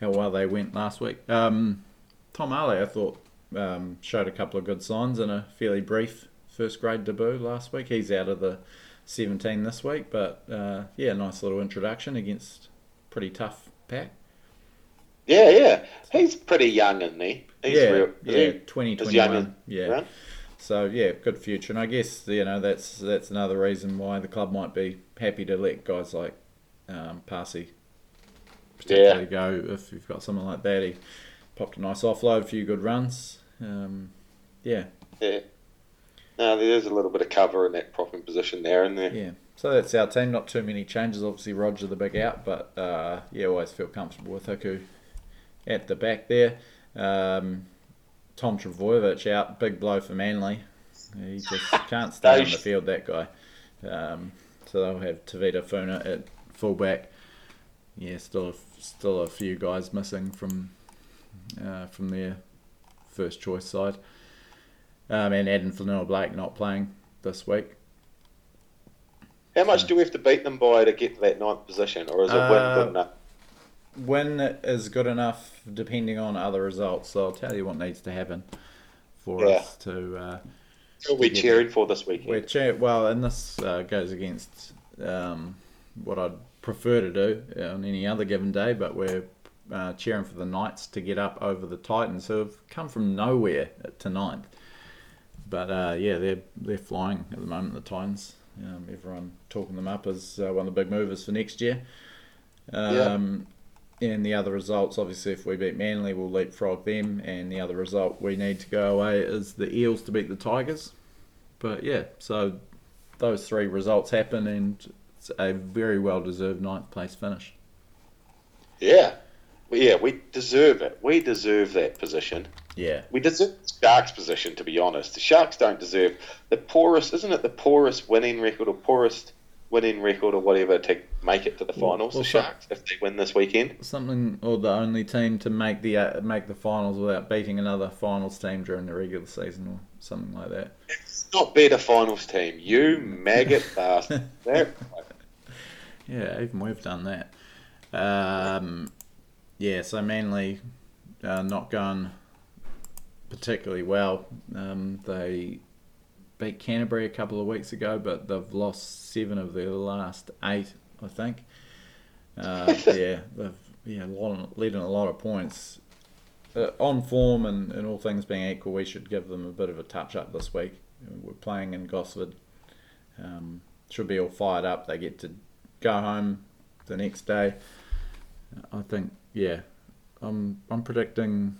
[SPEAKER 1] how well they went last week. Um, Tom Ale, I thought, um, showed a couple of good signs in a fairly brief first grade debut last week. He's out of the 17 this week, but uh, yeah, nice little introduction against pretty tough pack.
[SPEAKER 2] Yeah, yeah. He's pretty young, isn't he? He's
[SPEAKER 1] yeah,
[SPEAKER 2] real.
[SPEAKER 1] yeah,
[SPEAKER 2] he
[SPEAKER 1] 2021.
[SPEAKER 2] as young as-
[SPEAKER 1] yeah.
[SPEAKER 2] Right?
[SPEAKER 1] So yeah, good future, and I guess you know that's that's another reason why the club might be happy to let guys like um, Paasi particularly go if you've got someone like that. He popped a nice offload, a few good runs. Um, yeah,
[SPEAKER 2] Yeah. No, there's a little bit of cover in that propping position there, isn't there?
[SPEAKER 1] yeah. So that's our team. Not too many changes. Obviously, Roger the big out, but uh, yeah, always feel comfortable with Hiku at the back there. Um, Tom Trbojevic out, big blow for Manly. He just can't stay on the field, that guy. Um, so they'll have Tevita Funa at fullback. Yeah, still a, still a few guys missing from uh, from their first choice side. Um, and Addin Fonua Blake not playing this week.
[SPEAKER 2] How much do we have to beat them by to get to that ninth position, or is it win
[SPEAKER 1] Uh,
[SPEAKER 2] good enough?
[SPEAKER 1] Win is good enough depending on other results. So I'll tell you what needs to happen for
[SPEAKER 2] Yeah.
[SPEAKER 1] us to. Uh,
[SPEAKER 2] Who are we
[SPEAKER 1] yeah.
[SPEAKER 2] cheering for this weekend?
[SPEAKER 1] We're well, and this uh, goes against um, what I'd prefer to do on any other given day, but we're uh, cheering for the Knights to get up over the Titans, who have come from nowhere to ninth. But uh, yeah, they're they're flying at the moment. The Titans, um, everyone talking them up as uh, one of the big movers for next year. Um, and the other results, obviously, if we beat Manly, we'll leapfrog them. And the other result we need to go away is the Eels to beat the Tigers. But yeah, so those three results happen, and it's a very well deserved ninth place finish.
[SPEAKER 2] Yeah, yeah, we deserve it. We deserve that position.
[SPEAKER 1] Yeah,
[SPEAKER 2] we deserve the Sharks' position. To be honest, the Sharks don't deserve the poorest. Isn't it the poorest winning record or poorest? Winning record or whatever to make it to the finals. Well, the Sharks, if they win this weekend,
[SPEAKER 1] something or the only team to make the uh, make the finals without beating another finals team during the regular season or something like that.
[SPEAKER 2] It's not beat a finals team, you maggot bastard.
[SPEAKER 1] yeah, even we've done that. Um, yeah, so Manly uh, not going particularly well. Um, they beat Canterbury a couple of weeks ago, but they've lost seven of their last eight, I think. Uh, yeah, they've yeah led in a lot of points. Uh, on form and, and all things being equal, we should give them a bit of a touch up this week. We're playing in Gosford. Um, should be all fired up. They get to go home the next day. I think, yeah, I'm I'm predicting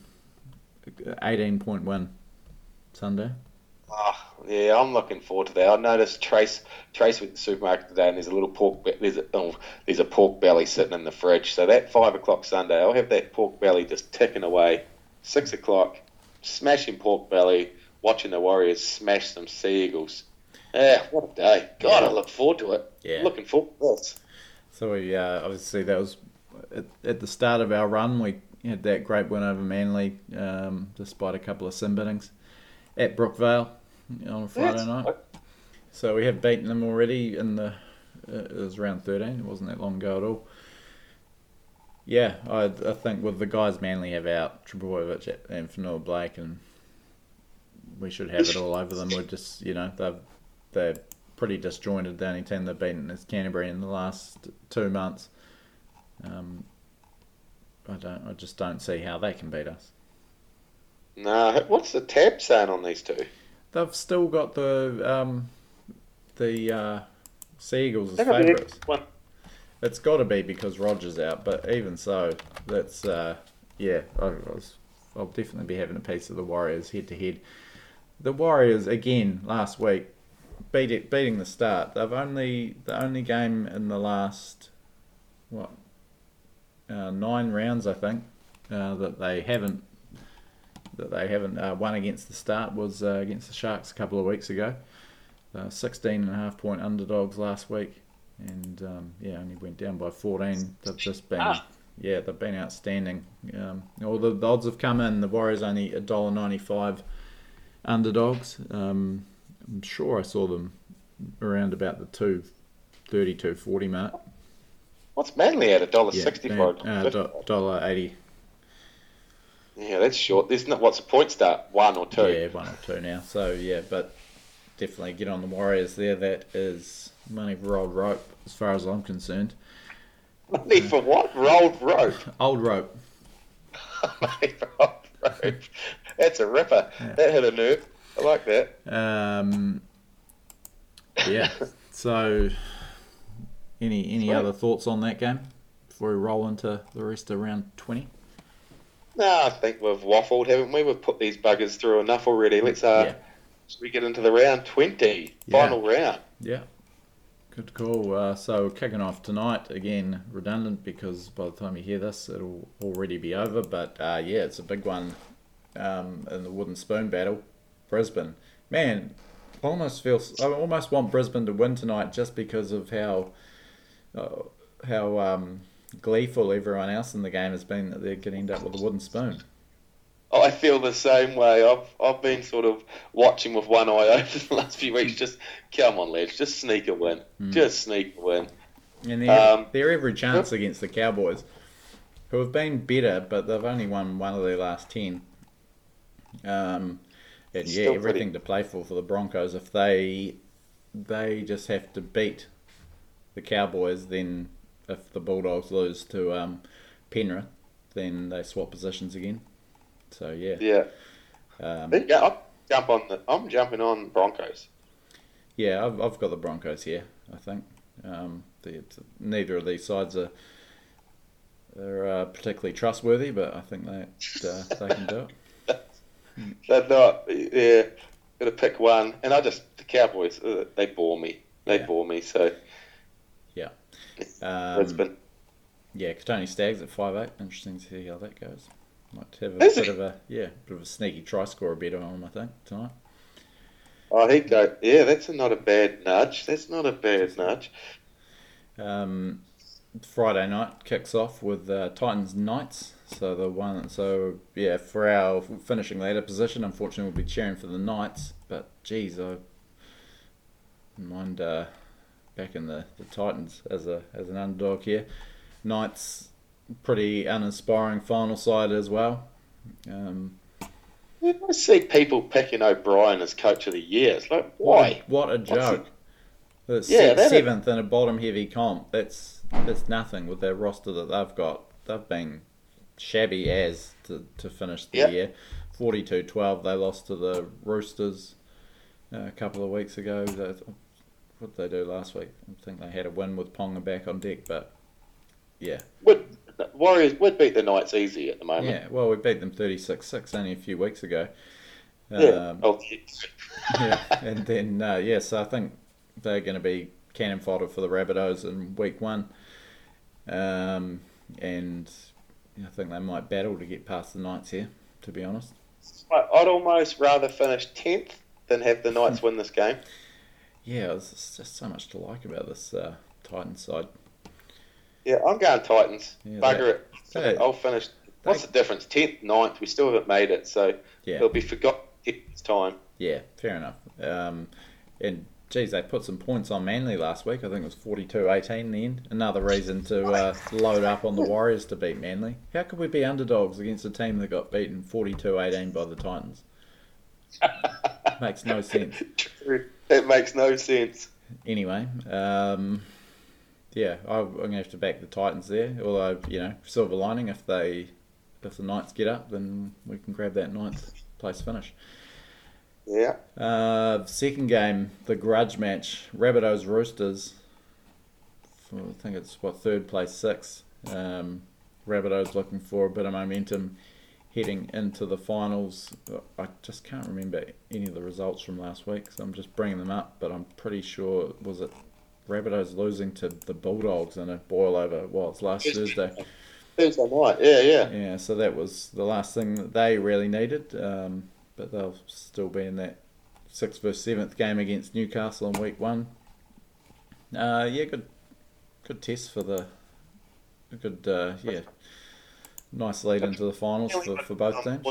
[SPEAKER 1] 18 point win Sunday.
[SPEAKER 2] Oh, yeah, I'm looking forward to that. I noticed Trace Trace went to the supermarket today, and there's a little pork. There's a, oh, there's a pork belly sitting in the fridge. So that five o'clock Sunday, I'll have that pork belly just ticking away. Six o'clock, smashing pork belly, watching the Warriors smash some Sea Eagles. Yeah, what a day! God, yeah. I look forward to it. Yeah, looking forward to this.
[SPEAKER 1] So we uh, obviously that was at, at, the start of our run. We had that great win over Manly, um, despite a couple of sin binnings at Brookvale on Friday That's night. So we have beaten them already in the. Uh, it was round 13. It wasn't that long ago at all. Yeah, I, I think with the guys Manly have out, Trbojevic and Fonua Blake, and we should have it all over them. We're just, you know, they've, they're pretty disjointed. The only team they've beaten is Canterbury in the last two months. Um, I don't. I just don't see how they can beat us.
[SPEAKER 2] No, what's the tab saying on these two?
[SPEAKER 1] They've still got the um, the uh, Seagulls as favourites. It's got to be because Roger's out, but even so, that's uh, yeah. I was, I'll definitely be having a piece of the Warriors head to head. The Warriors again last week beat it, beating the start. They've only the only game in the last what uh, nine rounds, I think, uh, that they haven't that they haven't uh, won against the start was uh, against the Sharks a couple of weeks ago. Uh, 16 and a half point underdogs last week, and um, yeah, only went down by 14. They've just been ah. yeah, they've been outstanding. Um, all the, the, odds have come in. The Warriors only a dollar ninety five underdogs. Um, I'm sure I saw them around about the two thirty two forty mark.
[SPEAKER 2] What's Manly at a dollar yeah, for?
[SPEAKER 1] Uh, dollar eighty.
[SPEAKER 2] Yeah, that's short. There's not what's the point start? One or two?
[SPEAKER 1] Yeah, one or two now. So yeah, but definitely get on the Warriors there. That is money for old rope, as far as I'm concerned.
[SPEAKER 2] Money for what? Rolled rope.
[SPEAKER 1] old rope.
[SPEAKER 2] money for old rope. That's a ripper. Yeah. That hit a nerve. I like that.
[SPEAKER 1] Um. Yeah. so, any any Sweet. other thoughts on that game before we roll into the rest of round twenty?
[SPEAKER 2] No, I think we've waffled, haven't we? We've put these buggers through enough already. Let's uh, yeah. we get into the round twenty, yeah. final round?
[SPEAKER 1] Yeah. Good call. Uh, so kicking off tonight again, redundant because by the time you hear this, it'll already be over. But uh, yeah, it's a big one um, in the wooden spoon battle. Brisbane, man, I almost feels I almost want Brisbane to win tonight just because of how uh, how um, gleeful everyone else in the game has been that they're end up with a wooden spoon.
[SPEAKER 2] I feel the same way. I've I've been sort of watching with one eye open the last few weeks. Just come on, lads, just sneak a win, mm. just sneak a win.
[SPEAKER 1] And they're, um, they're every chance against the Cowboys, who have been better, but they've only won one of their last ten. Um, and yeah, everything pretty... to play for for the Broncos. If they they just have to beat the Cowboys, then if the Bulldogs lose to um, Penrith, then they swap positions again. So yeah.
[SPEAKER 2] Yeah. Um, yeah, I'll jump on the. I'm jumping on Broncos.
[SPEAKER 1] Yeah, I've, I've got the Broncos here. I think um, neither of these sides are they're uh, particularly trustworthy, but I think they uh, they can do it.
[SPEAKER 2] They're not. Yeah, got to pick one. And I just the Cowboys. Uh, they bore me. They
[SPEAKER 1] Yeah.
[SPEAKER 2] bore me. So
[SPEAKER 1] Um. Yeah, Kotoni Staggs at five eight. Interesting to see how that goes. Might have a
[SPEAKER 2] Is
[SPEAKER 1] bit
[SPEAKER 2] it?
[SPEAKER 1] of a yeah, bit of a sneaky try scorer bet on him, I think tonight.
[SPEAKER 2] Oh, he go. Yeah, that's not a bad nudge. That's not a bad nudge.
[SPEAKER 1] Um, Friday night kicks off with uh, Titans Knights. So the one, so yeah, for our finishing ladder position, unfortunately, we'll be cheering for the Knights. But geez, I mind uh, backing the, the Titans as a as an underdog here. Knights, pretty uninspiring final side as well. Um,
[SPEAKER 2] I see people picking O'Brien as coach of the year. It's like, why?
[SPEAKER 1] What a
[SPEAKER 2] What's
[SPEAKER 1] joke! The
[SPEAKER 2] Yeah,
[SPEAKER 1] se- seventh in a bottom heavy comp. That's that's nothing with their roster that they've got. They've been shabby as to, to finish the
[SPEAKER 2] Yeah.
[SPEAKER 1] year. 42-12, they lost to the Roosters uh, a couple of weeks ago. They, what did they do last week? I think they had a win with Ponga back on deck, but yeah,
[SPEAKER 2] Would Warriors would beat the Knights easy at the moment.
[SPEAKER 1] yeah. Well, we beat them 36-6 only a few weeks ago.
[SPEAKER 2] Yeah.
[SPEAKER 1] Um,
[SPEAKER 2] Oh,
[SPEAKER 1] yeah, and then uh, yeah, so I think they're going to be cannon fodder for the Rabbitohs in week one, um, and I think they might battle to get past the Knights here. To be honest,
[SPEAKER 2] I'd almost rather finish tenth than have the Knights win this game.
[SPEAKER 1] Yeah, there's just so much to like about this uh, Titans side.
[SPEAKER 2] Yeah, I'm going Titans.
[SPEAKER 1] Yeah,
[SPEAKER 2] Bugger it. I'll finish. What's the difference? Tenth, 9th. We still haven't made it, so
[SPEAKER 1] Yeah,
[SPEAKER 2] it'll be forgotten this time.
[SPEAKER 1] yeah, fair enough. Um, and geez, they put some points on Manly last week. I think it was 42-18 in the end. Another reason to uh, load up on the Warriors to beat Manly. How could we be underdogs against a team that got beaten 42-18 by the Titans? Makes no sense.
[SPEAKER 2] True. It makes no sense.
[SPEAKER 1] Anyway, um, yeah, I, I'm gonna have to back the Titans there. Although you know, silver lining if they if the Knights get up, then we can grab that ninth place finish.
[SPEAKER 2] Yeah.
[SPEAKER 1] Uh, second game, the grudge match, Rabbitohs Roosters. I think it's what third place, six. Um, Rabbitohs looking for a bit of momentum heading into the finals. I just can't remember any of the results from last week, so I'm just bringing them up. But I'm pretty sure was it Rabbitohs losing to the Bulldogs in a boil over. Well, it's last Thursday.
[SPEAKER 2] Thursday night. Yeah, yeah.
[SPEAKER 1] Yeah, so that was the last thing that they really needed. Um, but they'll still be in that sixth versus seventh game against Newcastle in week one. Uh, yeah, good, good test for the, good, uh, yeah, nice lead into the finals for, for both teams.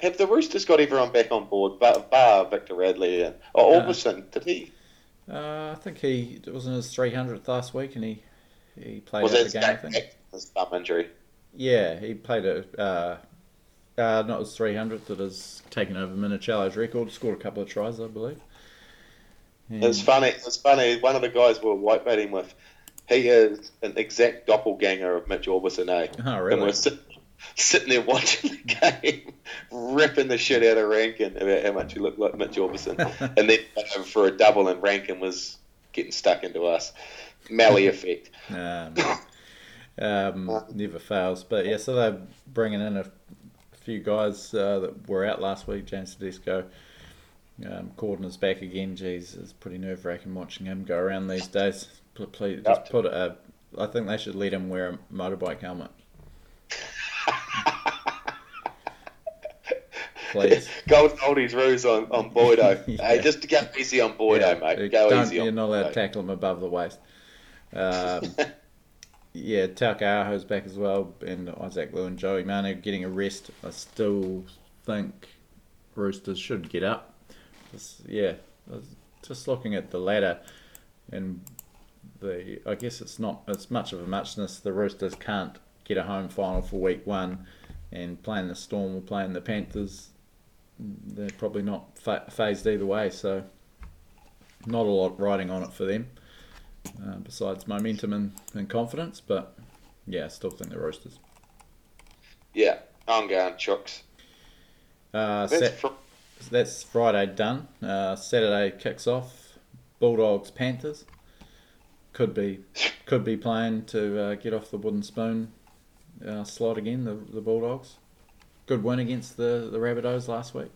[SPEAKER 2] Have the Roosters got everyone back on board, bar, bar Victor Radley and oh,
[SPEAKER 1] Uh,
[SPEAKER 2] Aubusson? Did he?
[SPEAKER 1] Uh, I think he it was in his 300th last week, and he he played
[SPEAKER 2] Was
[SPEAKER 1] out the game. I
[SPEAKER 2] back,
[SPEAKER 1] think.
[SPEAKER 2] back his thumb injury?
[SPEAKER 1] Yeah, he played a uh, uh, not his 300th that has taken over Minichiello's record. Scored a couple of tries, I believe. And-
[SPEAKER 2] It's funny. It's funny. One of the guys we were whitebaiting with, he is an exact doppelganger of Mitch Aubusson, eh?
[SPEAKER 1] Oh,
[SPEAKER 2] And we're sit, sitting there watching the game, ripping the shit out of Rankin about how much he looked like Mitch Aubusson. and then over for a double, and Rankin was getting stuck into us. Mally effect.
[SPEAKER 1] Um, um, never fails. But yeah, so they're bringing in a, few guys uh, that were out last week. James Tedesco, um, Cordner is back again. Jeez, it's pretty nerve wracking watching him go around these days. Pl- Please, just
[SPEAKER 2] Yep.
[SPEAKER 1] put a. I think they should let him wear a motorbike helmet. Please.
[SPEAKER 2] Gold oldies ruse on, on Boydo.
[SPEAKER 1] Yeah.
[SPEAKER 2] Hey, just to go easy on Boydo,
[SPEAKER 1] Yeah,
[SPEAKER 2] mate. Go
[SPEAKER 1] don't-
[SPEAKER 2] easy on
[SPEAKER 1] You're not allowed to tackle him above the waist. Um, yeah, Taukeiaho's back as well, and Isaac Liu and Joey Manu getting a rest. I still think Roosters should get up. Just, yeah, just looking at the ladder, and the I guess it's not it's much of a muchness. The Roosters can't get a home final for week one, and playing the Storm or playing the Panthers, they're probably not fa- phased either way. So not a lot riding on it for them, uh, besides momentum and, and confidence. But yeah, I still think the Roosters.
[SPEAKER 2] Yeah, I'm going Chooks.
[SPEAKER 1] Uh,
[SPEAKER 2] That's
[SPEAKER 1] Sat-
[SPEAKER 2] fr-
[SPEAKER 1] that's Friday done. Uh, Saturday kicks off. Bulldogs Panthers. Could be could be playing to uh, get off the wooden spoon uh, slot again. The the Bulldogs, good win against the the Rabbitohs last week.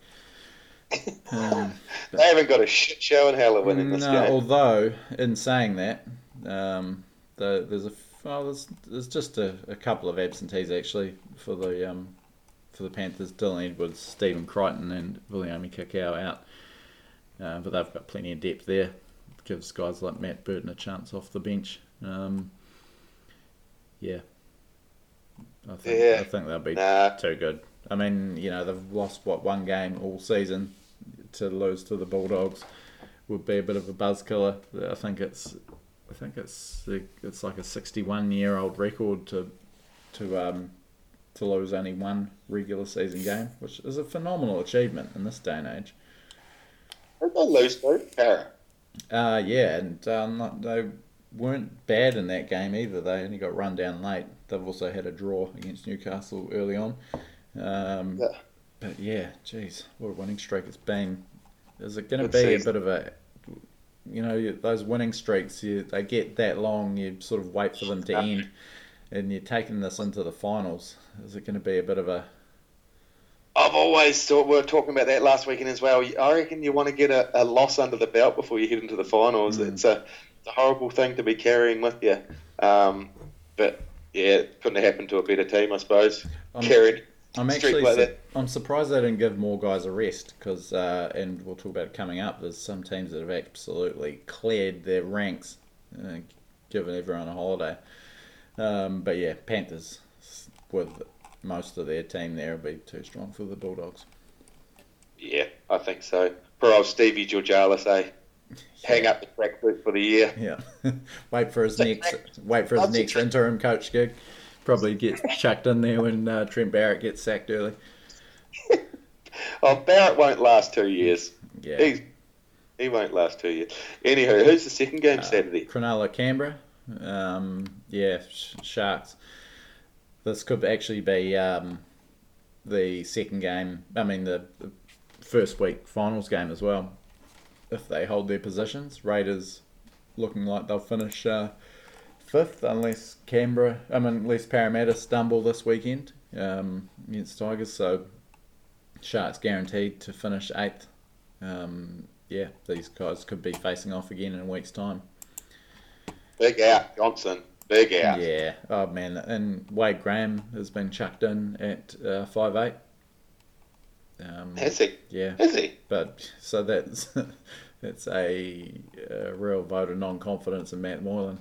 [SPEAKER 2] Um, they haven't got a shit show in hell of winning this
[SPEAKER 1] no,
[SPEAKER 2] game.
[SPEAKER 1] Although, in saying that, um, the, there's a well, there's, there's just a, a couple of absentees actually for the um, for the Panthers. Dylan Edwards, Stephen Crichton, and Viliami Kikau out, uh, but they've got plenty of depth there. Gives guys like Matt Burton a chance off the bench. Um, yeah, I think
[SPEAKER 2] Yeah.
[SPEAKER 1] I think they'll be
[SPEAKER 2] Nah.
[SPEAKER 1] too good. I mean, you know, they've lost what one game all season to lose to the Bulldogs would be a bit of a buzz killer. I think it's, I think it's it's like a sixty-one year old record to to um to lose only one regular season game, which is a phenomenal achievement in this day and age.
[SPEAKER 2] Did they lose to Para?
[SPEAKER 1] Uh, yeah, and um, they weren't bad in that game either. They only got run down late. They've also had a draw against Newcastle early on. Um,
[SPEAKER 2] Yeah.
[SPEAKER 1] But yeah, geez, what a winning streak it's been. Is it going to be a bit of a, you know, those winning streaks, you, they get that long, you sort of wait for them to end, and you're taking this into the finals. Is it going to be a bit of a,
[SPEAKER 2] I've always thought we were talking about that last weekend as well. I reckon you want to get a, a loss under the belt before you head into the finals.
[SPEAKER 1] Mm.
[SPEAKER 2] It's, a, it's a horrible thing to be carrying with you. Um, but yeah, it couldn't have happened to a better team, I suppose.
[SPEAKER 1] I'm-
[SPEAKER 2] Carried.
[SPEAKER 1] I'm actually
[SPEAKER 2] like
[SPEAKER 1] su- I'm surprised they didn't give more guys a rest because uh, and we'll talk about it coming up. There's some teams that have absolutely cleared their ranks, uh, given everyone a holiday. Um, but yeah, Panthers with most of their team there will be too strong for the Bulldogs.
[SPEAKER 2] Yeah, I think so. Poor old Stevie Georgallis, eh? Hang up the track boot for the year.
[SPEAKER 1] Yeah, wait for his next wait for his
[SPEAKER 2] That's
[SPEAKER 1] next interim coach gig. Probably get chucked in there when uh, Trent Barrett gets sacked early.
[SPEAKER 2] Oh, Barrett won't last two years.
[SPEAKER 1] Yeah.
[SPEAKER 2] He's, he won't last two years. Anywho, who's the second game
[SPEAKER 1] Uh,
[SPEAKER 2] Saturday?
[SPEAKER 1] Cronulla, Canberra. Um, yeah, sh- Sharks. This could actually be um, the second game. I mean, the, the first week finals game as well. If they hold their positions, Raiders looking like they'll finish uh, fifth, unless Canberra. I mean, unless Parramatta stumble this weekend um, against Tigers. So Sharks guaranteed to finish eighth. Um, yeah, these guys could be facing off again in a week's time.
[SPEAKER 2] Big out, Johnson. Big out.
[SPEAKER 1] Yeah. Oh man, and Wade Graham has been chucked in at uh, five eight. Um,
[SPEAKER 2] Has he?
[SPEAKER 1] yeah,
[SPEAKER 2] Has he?
[SPEAKER 1] but so that's that's a, a real vote of non confidence in Matt Moylan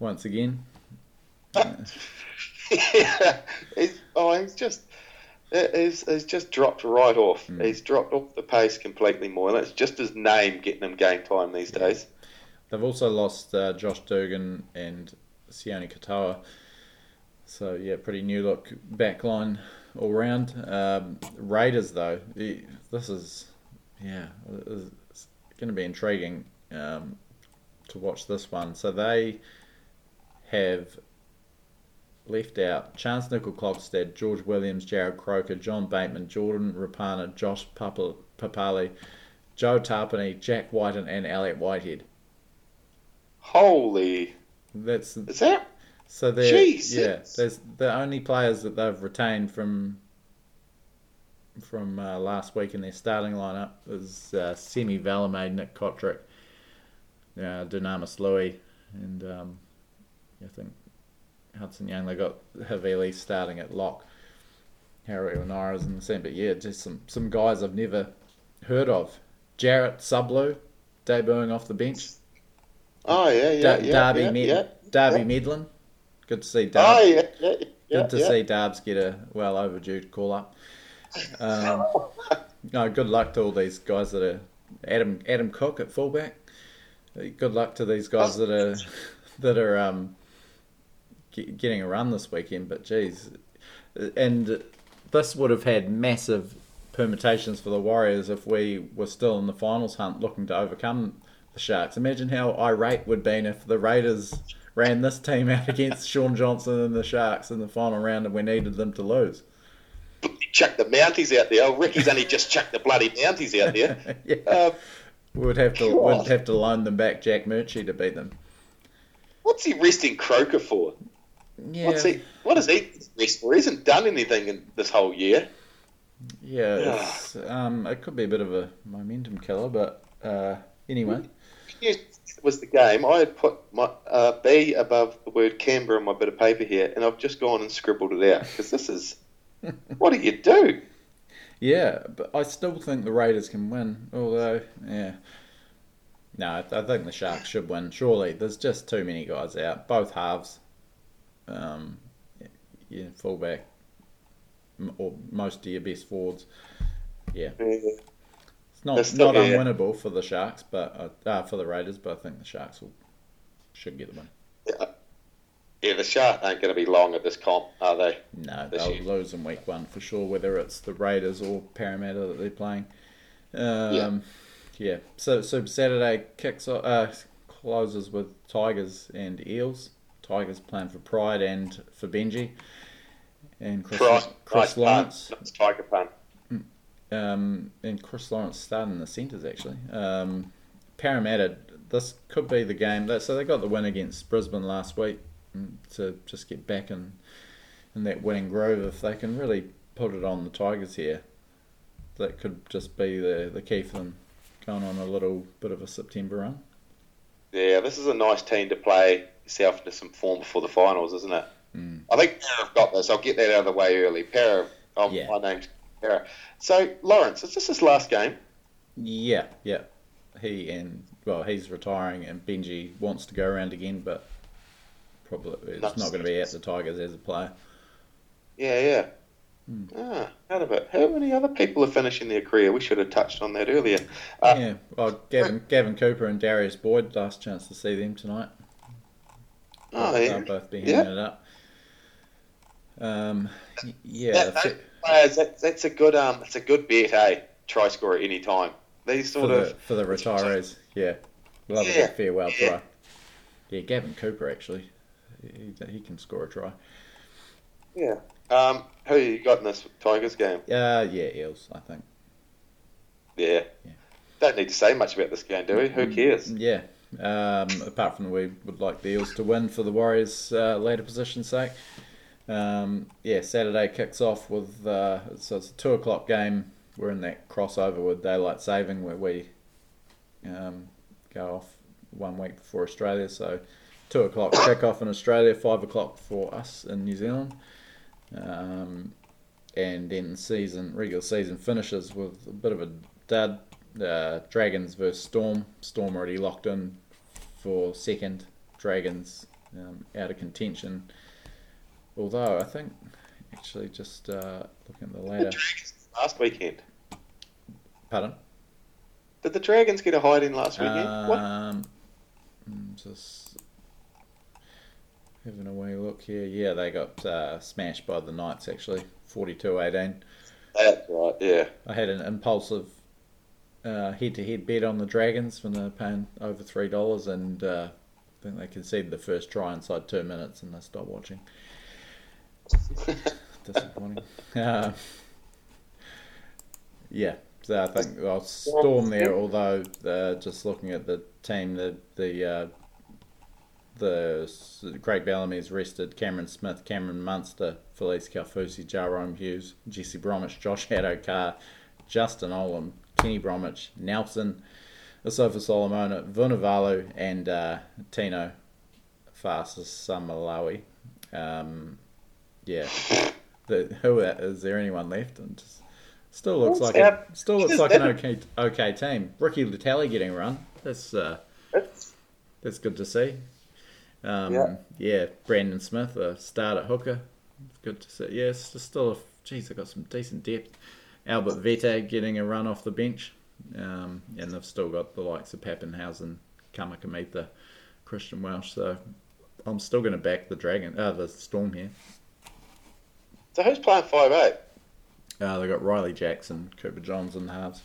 [SPEAKER 1] once again.
[SPEAKER 2] yeah. He's, oh, he's just. He's, he's just dropped right off.
[SPEAKER 1] Mm.
[SPEAKER 2] He's dropped off the pace completely, Moylan. It's just his name getting him game time these days.
[SPEAKER 1] They've also lost uh, Josh Dugan and Sione Katoa. So yeah, pretty new look backline all round. Um, Raiders though, this is yeah, it's going to be intriguing um, to watch this one. So they have left out Charnze Nicoll Klokstad, George Williams, Jarrod Croker, John Bateman, Jordan Rapana, Josh Papalii, Joe Tapine, Jack Wighton, and Elliott Whitehead.
[SPEAKER 2] Holy.
[SPEAKER 1] That's
[SPEAKER 2] that?
[SPEAKER 1] so they're
[SPEAKER 2] Jesus.
[SPEAKER 1] yeah. There's the only players that they've retained from from uh, last week in their starting lineup is uh, Semi Valemei, Nick Cotric, uh, Dunamis Lui, and um, I think Hudson Young. They got Havili starting at lock. Harry Onara's in the same, but yeah, just some some guys I've never heard of. Jarrett Sublu debuting off the bench.
[SPEAKER 2] Oh, yeah, yeah.
[SPEAKER 1] Da-
[SPEAKER 2] yeah,
[SPEAKER 1] Darby,
[SPEAKER 2] yeah,
[SPEAKER 1] Med-
[SPEAKER 2] yeah.
[SPEAKER 1] Darby
[SPEAKER 2] yeah.
[SPEAKER 1] Medlyn. Good to see
[SPEAKER 2] Oh,
[SPEAKER 1] Darby.
[SPEAKER 2] yeah, yeah. yeah,
[SPEAKER 1] Good to see Darbs get a well overdue call up. Um, no, good luck to all these guys that are Adam Adam Cook at fullback. Good luck to these guys that are that are um, ge- getting a run this weekend. But geez, and this would have had massive permutations for the Warriors if we were still in the finals hunt, looking to overcome the Sharks. Imagine how irate would been if the Raiders ran this team out against Shaun Johnson and the Sharks in the final round, and we needed them to lose.
[SPEAKER 2] Chuck the Mounties out there. Oh, Ricky's only just chucked the bloody Mounties out there.
[SPEAKER 1] yeah.
[SPEAKER 2] Uh,
[SPEAKER 1] We'd have to we'd have to loan them back Jack Murchie to beat them.
[SPEAKER 2] what's he resting Croker for?
[SPEAKER 1] Yeah,
[SPEAKER 2] What's he? What is he rest for? He hasn't done anything in this whole year.
[SPEAKER 1] yeah. Um, it could be a bit of a momentum killer, but uh, anyway.
[SPEAKER 2] Yes, it was the game. I had put my uh, B above the word Canberra on my bit of paper here, and I've just gone and scribbled it out because this is. what do you do?
[SPEAKER 1] Yeah, but I still think the Raiders can win. Although, yeah, no, I, I think the Sharks should win. Surely, there's just too many guys out. Both halves, um, yeah, fullback, m- or most of your best forwards. Yeah, it's not
[SPEAKER 2] They're
[SPEAKER 1] not
[SPEAKER 2] yeah.
[SPEAKER 1] unwinnable for the Sharks, but uh, uh, for the Raiders. But I think the Sharks will should get the win.
[SPEAKER 2] Yeah, yeah, the Sharks ain't going to be long at this comp, are they?
[SPEAKER 1] No, they'll
[SPEAKER 2] year.
[SPEAKER 1] lose in week one for sure, whether it's the Raiders or Parramatta that they're playing. Um, yeah. So, so Saturday kicks off, uh, closes with Tigers and Eels. Tigers playing for Pride and for Benji. And Chris, Chris
[SPEAKER 2] nice
[SPEAKER 1] Lawrence.
[SPEAKER 2] Pun. Tiger pun.
[SPEAKER 1] Um, and Chris Lawrence starting the centres actually. Um, Parramatta, this could be the game. That- So they got the win against Brisbane last week mm, to just get back in, in that winning groove. If they can really put it on the Tigers here, that could just be the, the key for them going on a little bit of a September run.
[SPEAKER 2] Yeah, this is a nice team to play yourself into some form before the finals, isn't it?
[SPEAKER 1] Mm.
[SPEAKER 2] I think Para have got this. I'll get that out of the way early. Para, oh,
[SPEAKER 1] Yeah.
[SPEAKER 2] my name's Para. So, Lawrence, is this his last game?
[SPEAKER 1] Yeah, yeah. He and well, he's retiring, and Benji wants to go around again, but probably it's
[SPEAKER 2] Not
[SPEAKER 1] not going to be at the Tigers as a player.
[SPEAKER 2] Yeah, yeah.
[SPEAKER 1] Hmm.
[SPEAKER 2] Ah, out of it. How many other people are finishing their career? We should have touched on that earlier. Uh,
[SPEAKER 1] yeah, well, Gavin, Gavin Cooper and Darius Boyd, last chance to see them tonight.
[SPEAKER 2] Oh,
[SPEAKER 1] They'll
[SPEAKER 2] yeah.
[SPEAKER 1] both be
[SPEAKER 2] Yeah.
[SPEAKER 1] hanging it up. Um, yeah,
[SPEAKER 2] That,
[SPEAKER 1] the
[SPEAKER 2] those players, that, that's a good um, it's a good bet, hey. Try score at any time. These
[SPEAKER 1] for
[SPEAKER 2] sort
[SPEAKER 1] the
[SPEAKER 2] of
[SPEAKER 1] for the retirees, yeah, love a
[SPEAKER 2] Yeah,
[SPEAKER 1] good farewell
[SPEAKER 2] yeah.
[SPEAKER 1] try. Yeah, Gavin Cooper actually, he, he can score a try.
[SPEAKER 2] yeah. Um, who you got in this Tigers game?
[SPEAKER 1] Uh, yeah, Eels, I think.
[SPEAKER 2] Yeah.
[SPEAKER 1] Yeah.
[SPEAKER 2] Don't need to say much about this game, do we? Who cares?
[SPEAKER 1] Yeah. Um, apart from we would like the Eels to win for the Warriors' uh, later position's sake. Um, yeah, Saturday kicks off with uh, so it's a two o'clock game. We're in that crossover with daylight saving where we um, go off one week before Australia. So two o'clock kick off in Australia, five o'clock for us in New Zealand. Um, and then season regular season finishes with a bit of a dud. Uh, Dragons versus Storm. Storm already locked in for second. Dragons um, out of contention. Although I think actually just uh, looking at the ladder.
[SPEAKER 2] Dragons last weekend.
[SPEAKER 1] Pardon.
[SPEAKER 2] Did the Dragons get a hide in last weekend? what?
[SPEAKER 1] Um, mm, just having a wee look here. Yeah, they got uh, smashed by the Knights actually, 42-18.
[SPEAKER 2] That's right. Yeah.
[SPEAKER 1] I had an impulsive uh, head-to-head bet on the Dragons when they were paying over three dollars, and uh, I think they conceded the first try inside two minutes, and they stopped watching. Disappointing. Uh, yeah, so I think well, Storm there. Although uh, just looking at the team, the the uh, the Craig Bellamy's rested Cameron Smith, Cameron Munster, Felise Kaufusi, Jahrome Hughes, Jesse Bromwich, Josh Addo-Carr, Justin Olam, Kenny Bromwich, Nelson, Asofa Solomona, Vunivalu, and uh, Tino Fa'asuamaleaui. Um, yeah, the, who is there anyone left? And just, still looks
[SPEAKER 2] What's
[SPEAKER 1] like a, still looks like an okay okay team. Ricky Leutele getting a run. That's uh,
[SPEAKER 2] That's,
[SPEAKER 1] that's good to see. Um,
[SPEAKER 2] Yeah.
[SPEAKER 1] yeah. Brandon Smith, a start at hooker. It's good to see. Yeah, it's just still a. Geez, they've got some decent depth. Albert Vete getting a run off the bench. Um, and they've still got the likes of Papenhuyzen, Kamikamica, Christian Welch. So I'm still going to back the Dragon, uh, the Storm here.
[SPEAKER 2] So who's playing five eight?
[SPEAKER 1] Uh, they've got Riley Jackson, Cooper Johns in the halves.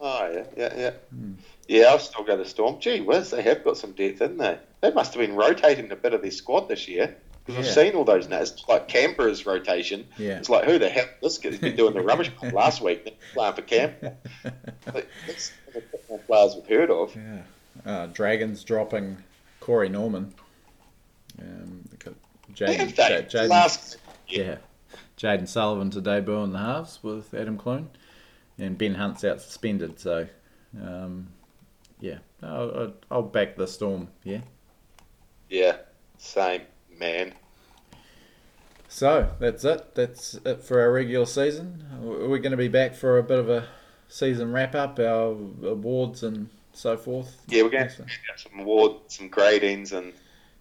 [SPEAKER 2] Oh yeah, yeah, yeah.
[SPEAKER 1] Hmm.
[SPEAKER 2] Yeah, I'll still go the Storm. Gee whiz, they have got some depth, haven't they? They must have been rotating a bit of their squad this year. Because
[SPEAKER 1] Yeah.
[SPEAKER 2] I've seen all those now. It's like Canberra's rotation.
[SPEAKER 1] Yeah.
[SPEAKER 2] It's like, who the hell? This guy's been doing the rubbish last week, then playing for Canberra. Like, that's one of the football players we've heard of.
[SPEAKER 1] Yeah. Uh, Dragons dropping Corey Norman. Um,
[SPEAKER 2] Jayden, they? Jayden, Last,
[SPEAKER 1] yeah. yeah. Jayden Sullivan to debut in the halves with Adam Clune, and Ben Hunt's out suspended. So, um, yeah, I'll, I'll back the Storm. Yeah.
[SPEAKER 2] Yeah, same man.
[SPEAKER 1] So that's it. That's it for our regular season. We're going to be back for a bit of a season wrap up, our awards and so forth.
[SPEAKER 2] Yeah, we're going to have some awards, some gradings, and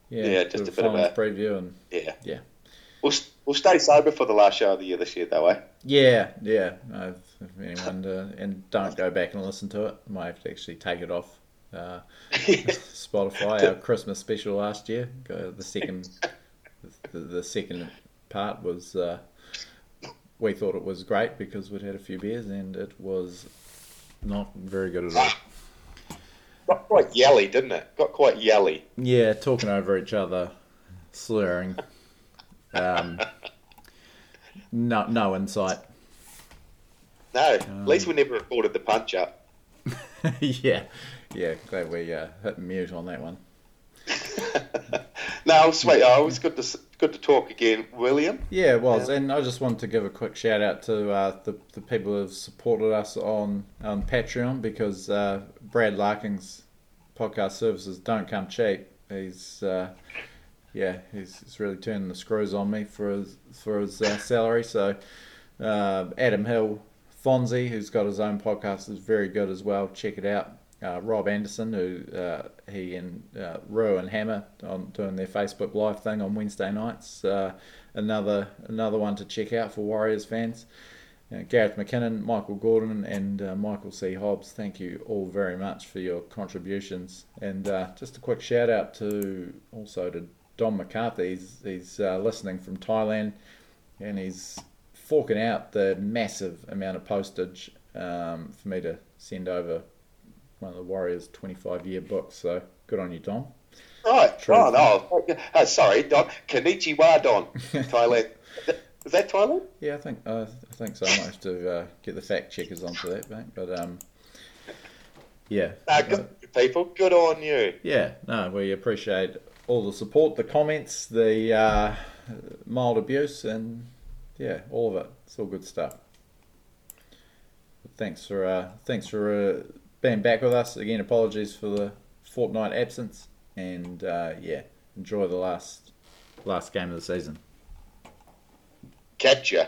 [SPEAKER 2] yeah, yeah just a bit of a
[SPEAKER 1] preview and
[SPEAKER 2] yeah,
[SPEAKER 1] yeah.
[SPEAKER 2] We'll, we'll stay sober for the last show of the year this year, though, eh?
[SPEAKER 1] Yeah, yeah. if anyone uh, and don't go back and listen to it. I Might have to actually take it off uh, Spotify. Our Christmas special last year. Go the second, the, the second part was. Uh, we thought it was great because we'd had a few beers and it was not very good at all.
[SPEAKER 2] Got quite yelly, didn't it? Got quite yelly.
[SPEAKER 1] Yeah, talking over each other, slurring. Um, no, no insight.
[SPEAKER 2] No, um, at least we never recorded the punch up.
[SPEAKER 1] yeah, yeah. Glad we uh, hit mute on that one.
[SPEAKER 2] no, sweet. Oh, it was good to good to talk again, William.
[SPEAKER 1] Yeah, it was, and I just wanted to give a quick shout out to uh, the the people who have supported us on on Patreon because uh, Brad Larkin's podcast services don't come cheap. He's uh, yeah, he's, he's, really turning the screws on me for his for his uh, salary. So uh, Adam Hill, Fonzie, who's got his own podcast, is very good as well. Check it out uh, Rob Anderson, who uh, he and uh, Rue and Hammer on doing their Facebook Live thing on Wednesday nights. Uh, another another one to check out for Warriors fans. Uh, Gareth McKinnon, Michael Gordon, and uh, Michael C. Hobbs. Thank you all very much for your contributions. And uh, just a quick shout out to also to Don McCarthy. He's, he's listening from Thailand, and he's forking out the massive amount of postage um, for me to send over one of the Warriors' 25 year books. So good on you, Don.
[SPEAKER 2] Right. True. Oh, no. Oh, sorry, Don. Konnichiwa, Don. Thailand. Is that Thailand?
[SPEAKER 1] Yeah, I think uh, I think so. I might have to uh, get the fact checkers onto that, mate. But um, yeah.
[SPEAKER 2] Uh, good people. Good on you.
[SPEAKER 1] Yeah. No, we appreciate all the support, the comments, the uh, mild abuse, and yeah, all of it. It's all good stuff. But thanks for uh, thanks for uh, being back with us. Again, apologies for the fortnight absence, and uh, yeah, enjoy the last last game of the season.
[SPEAKER 2] Catch ya.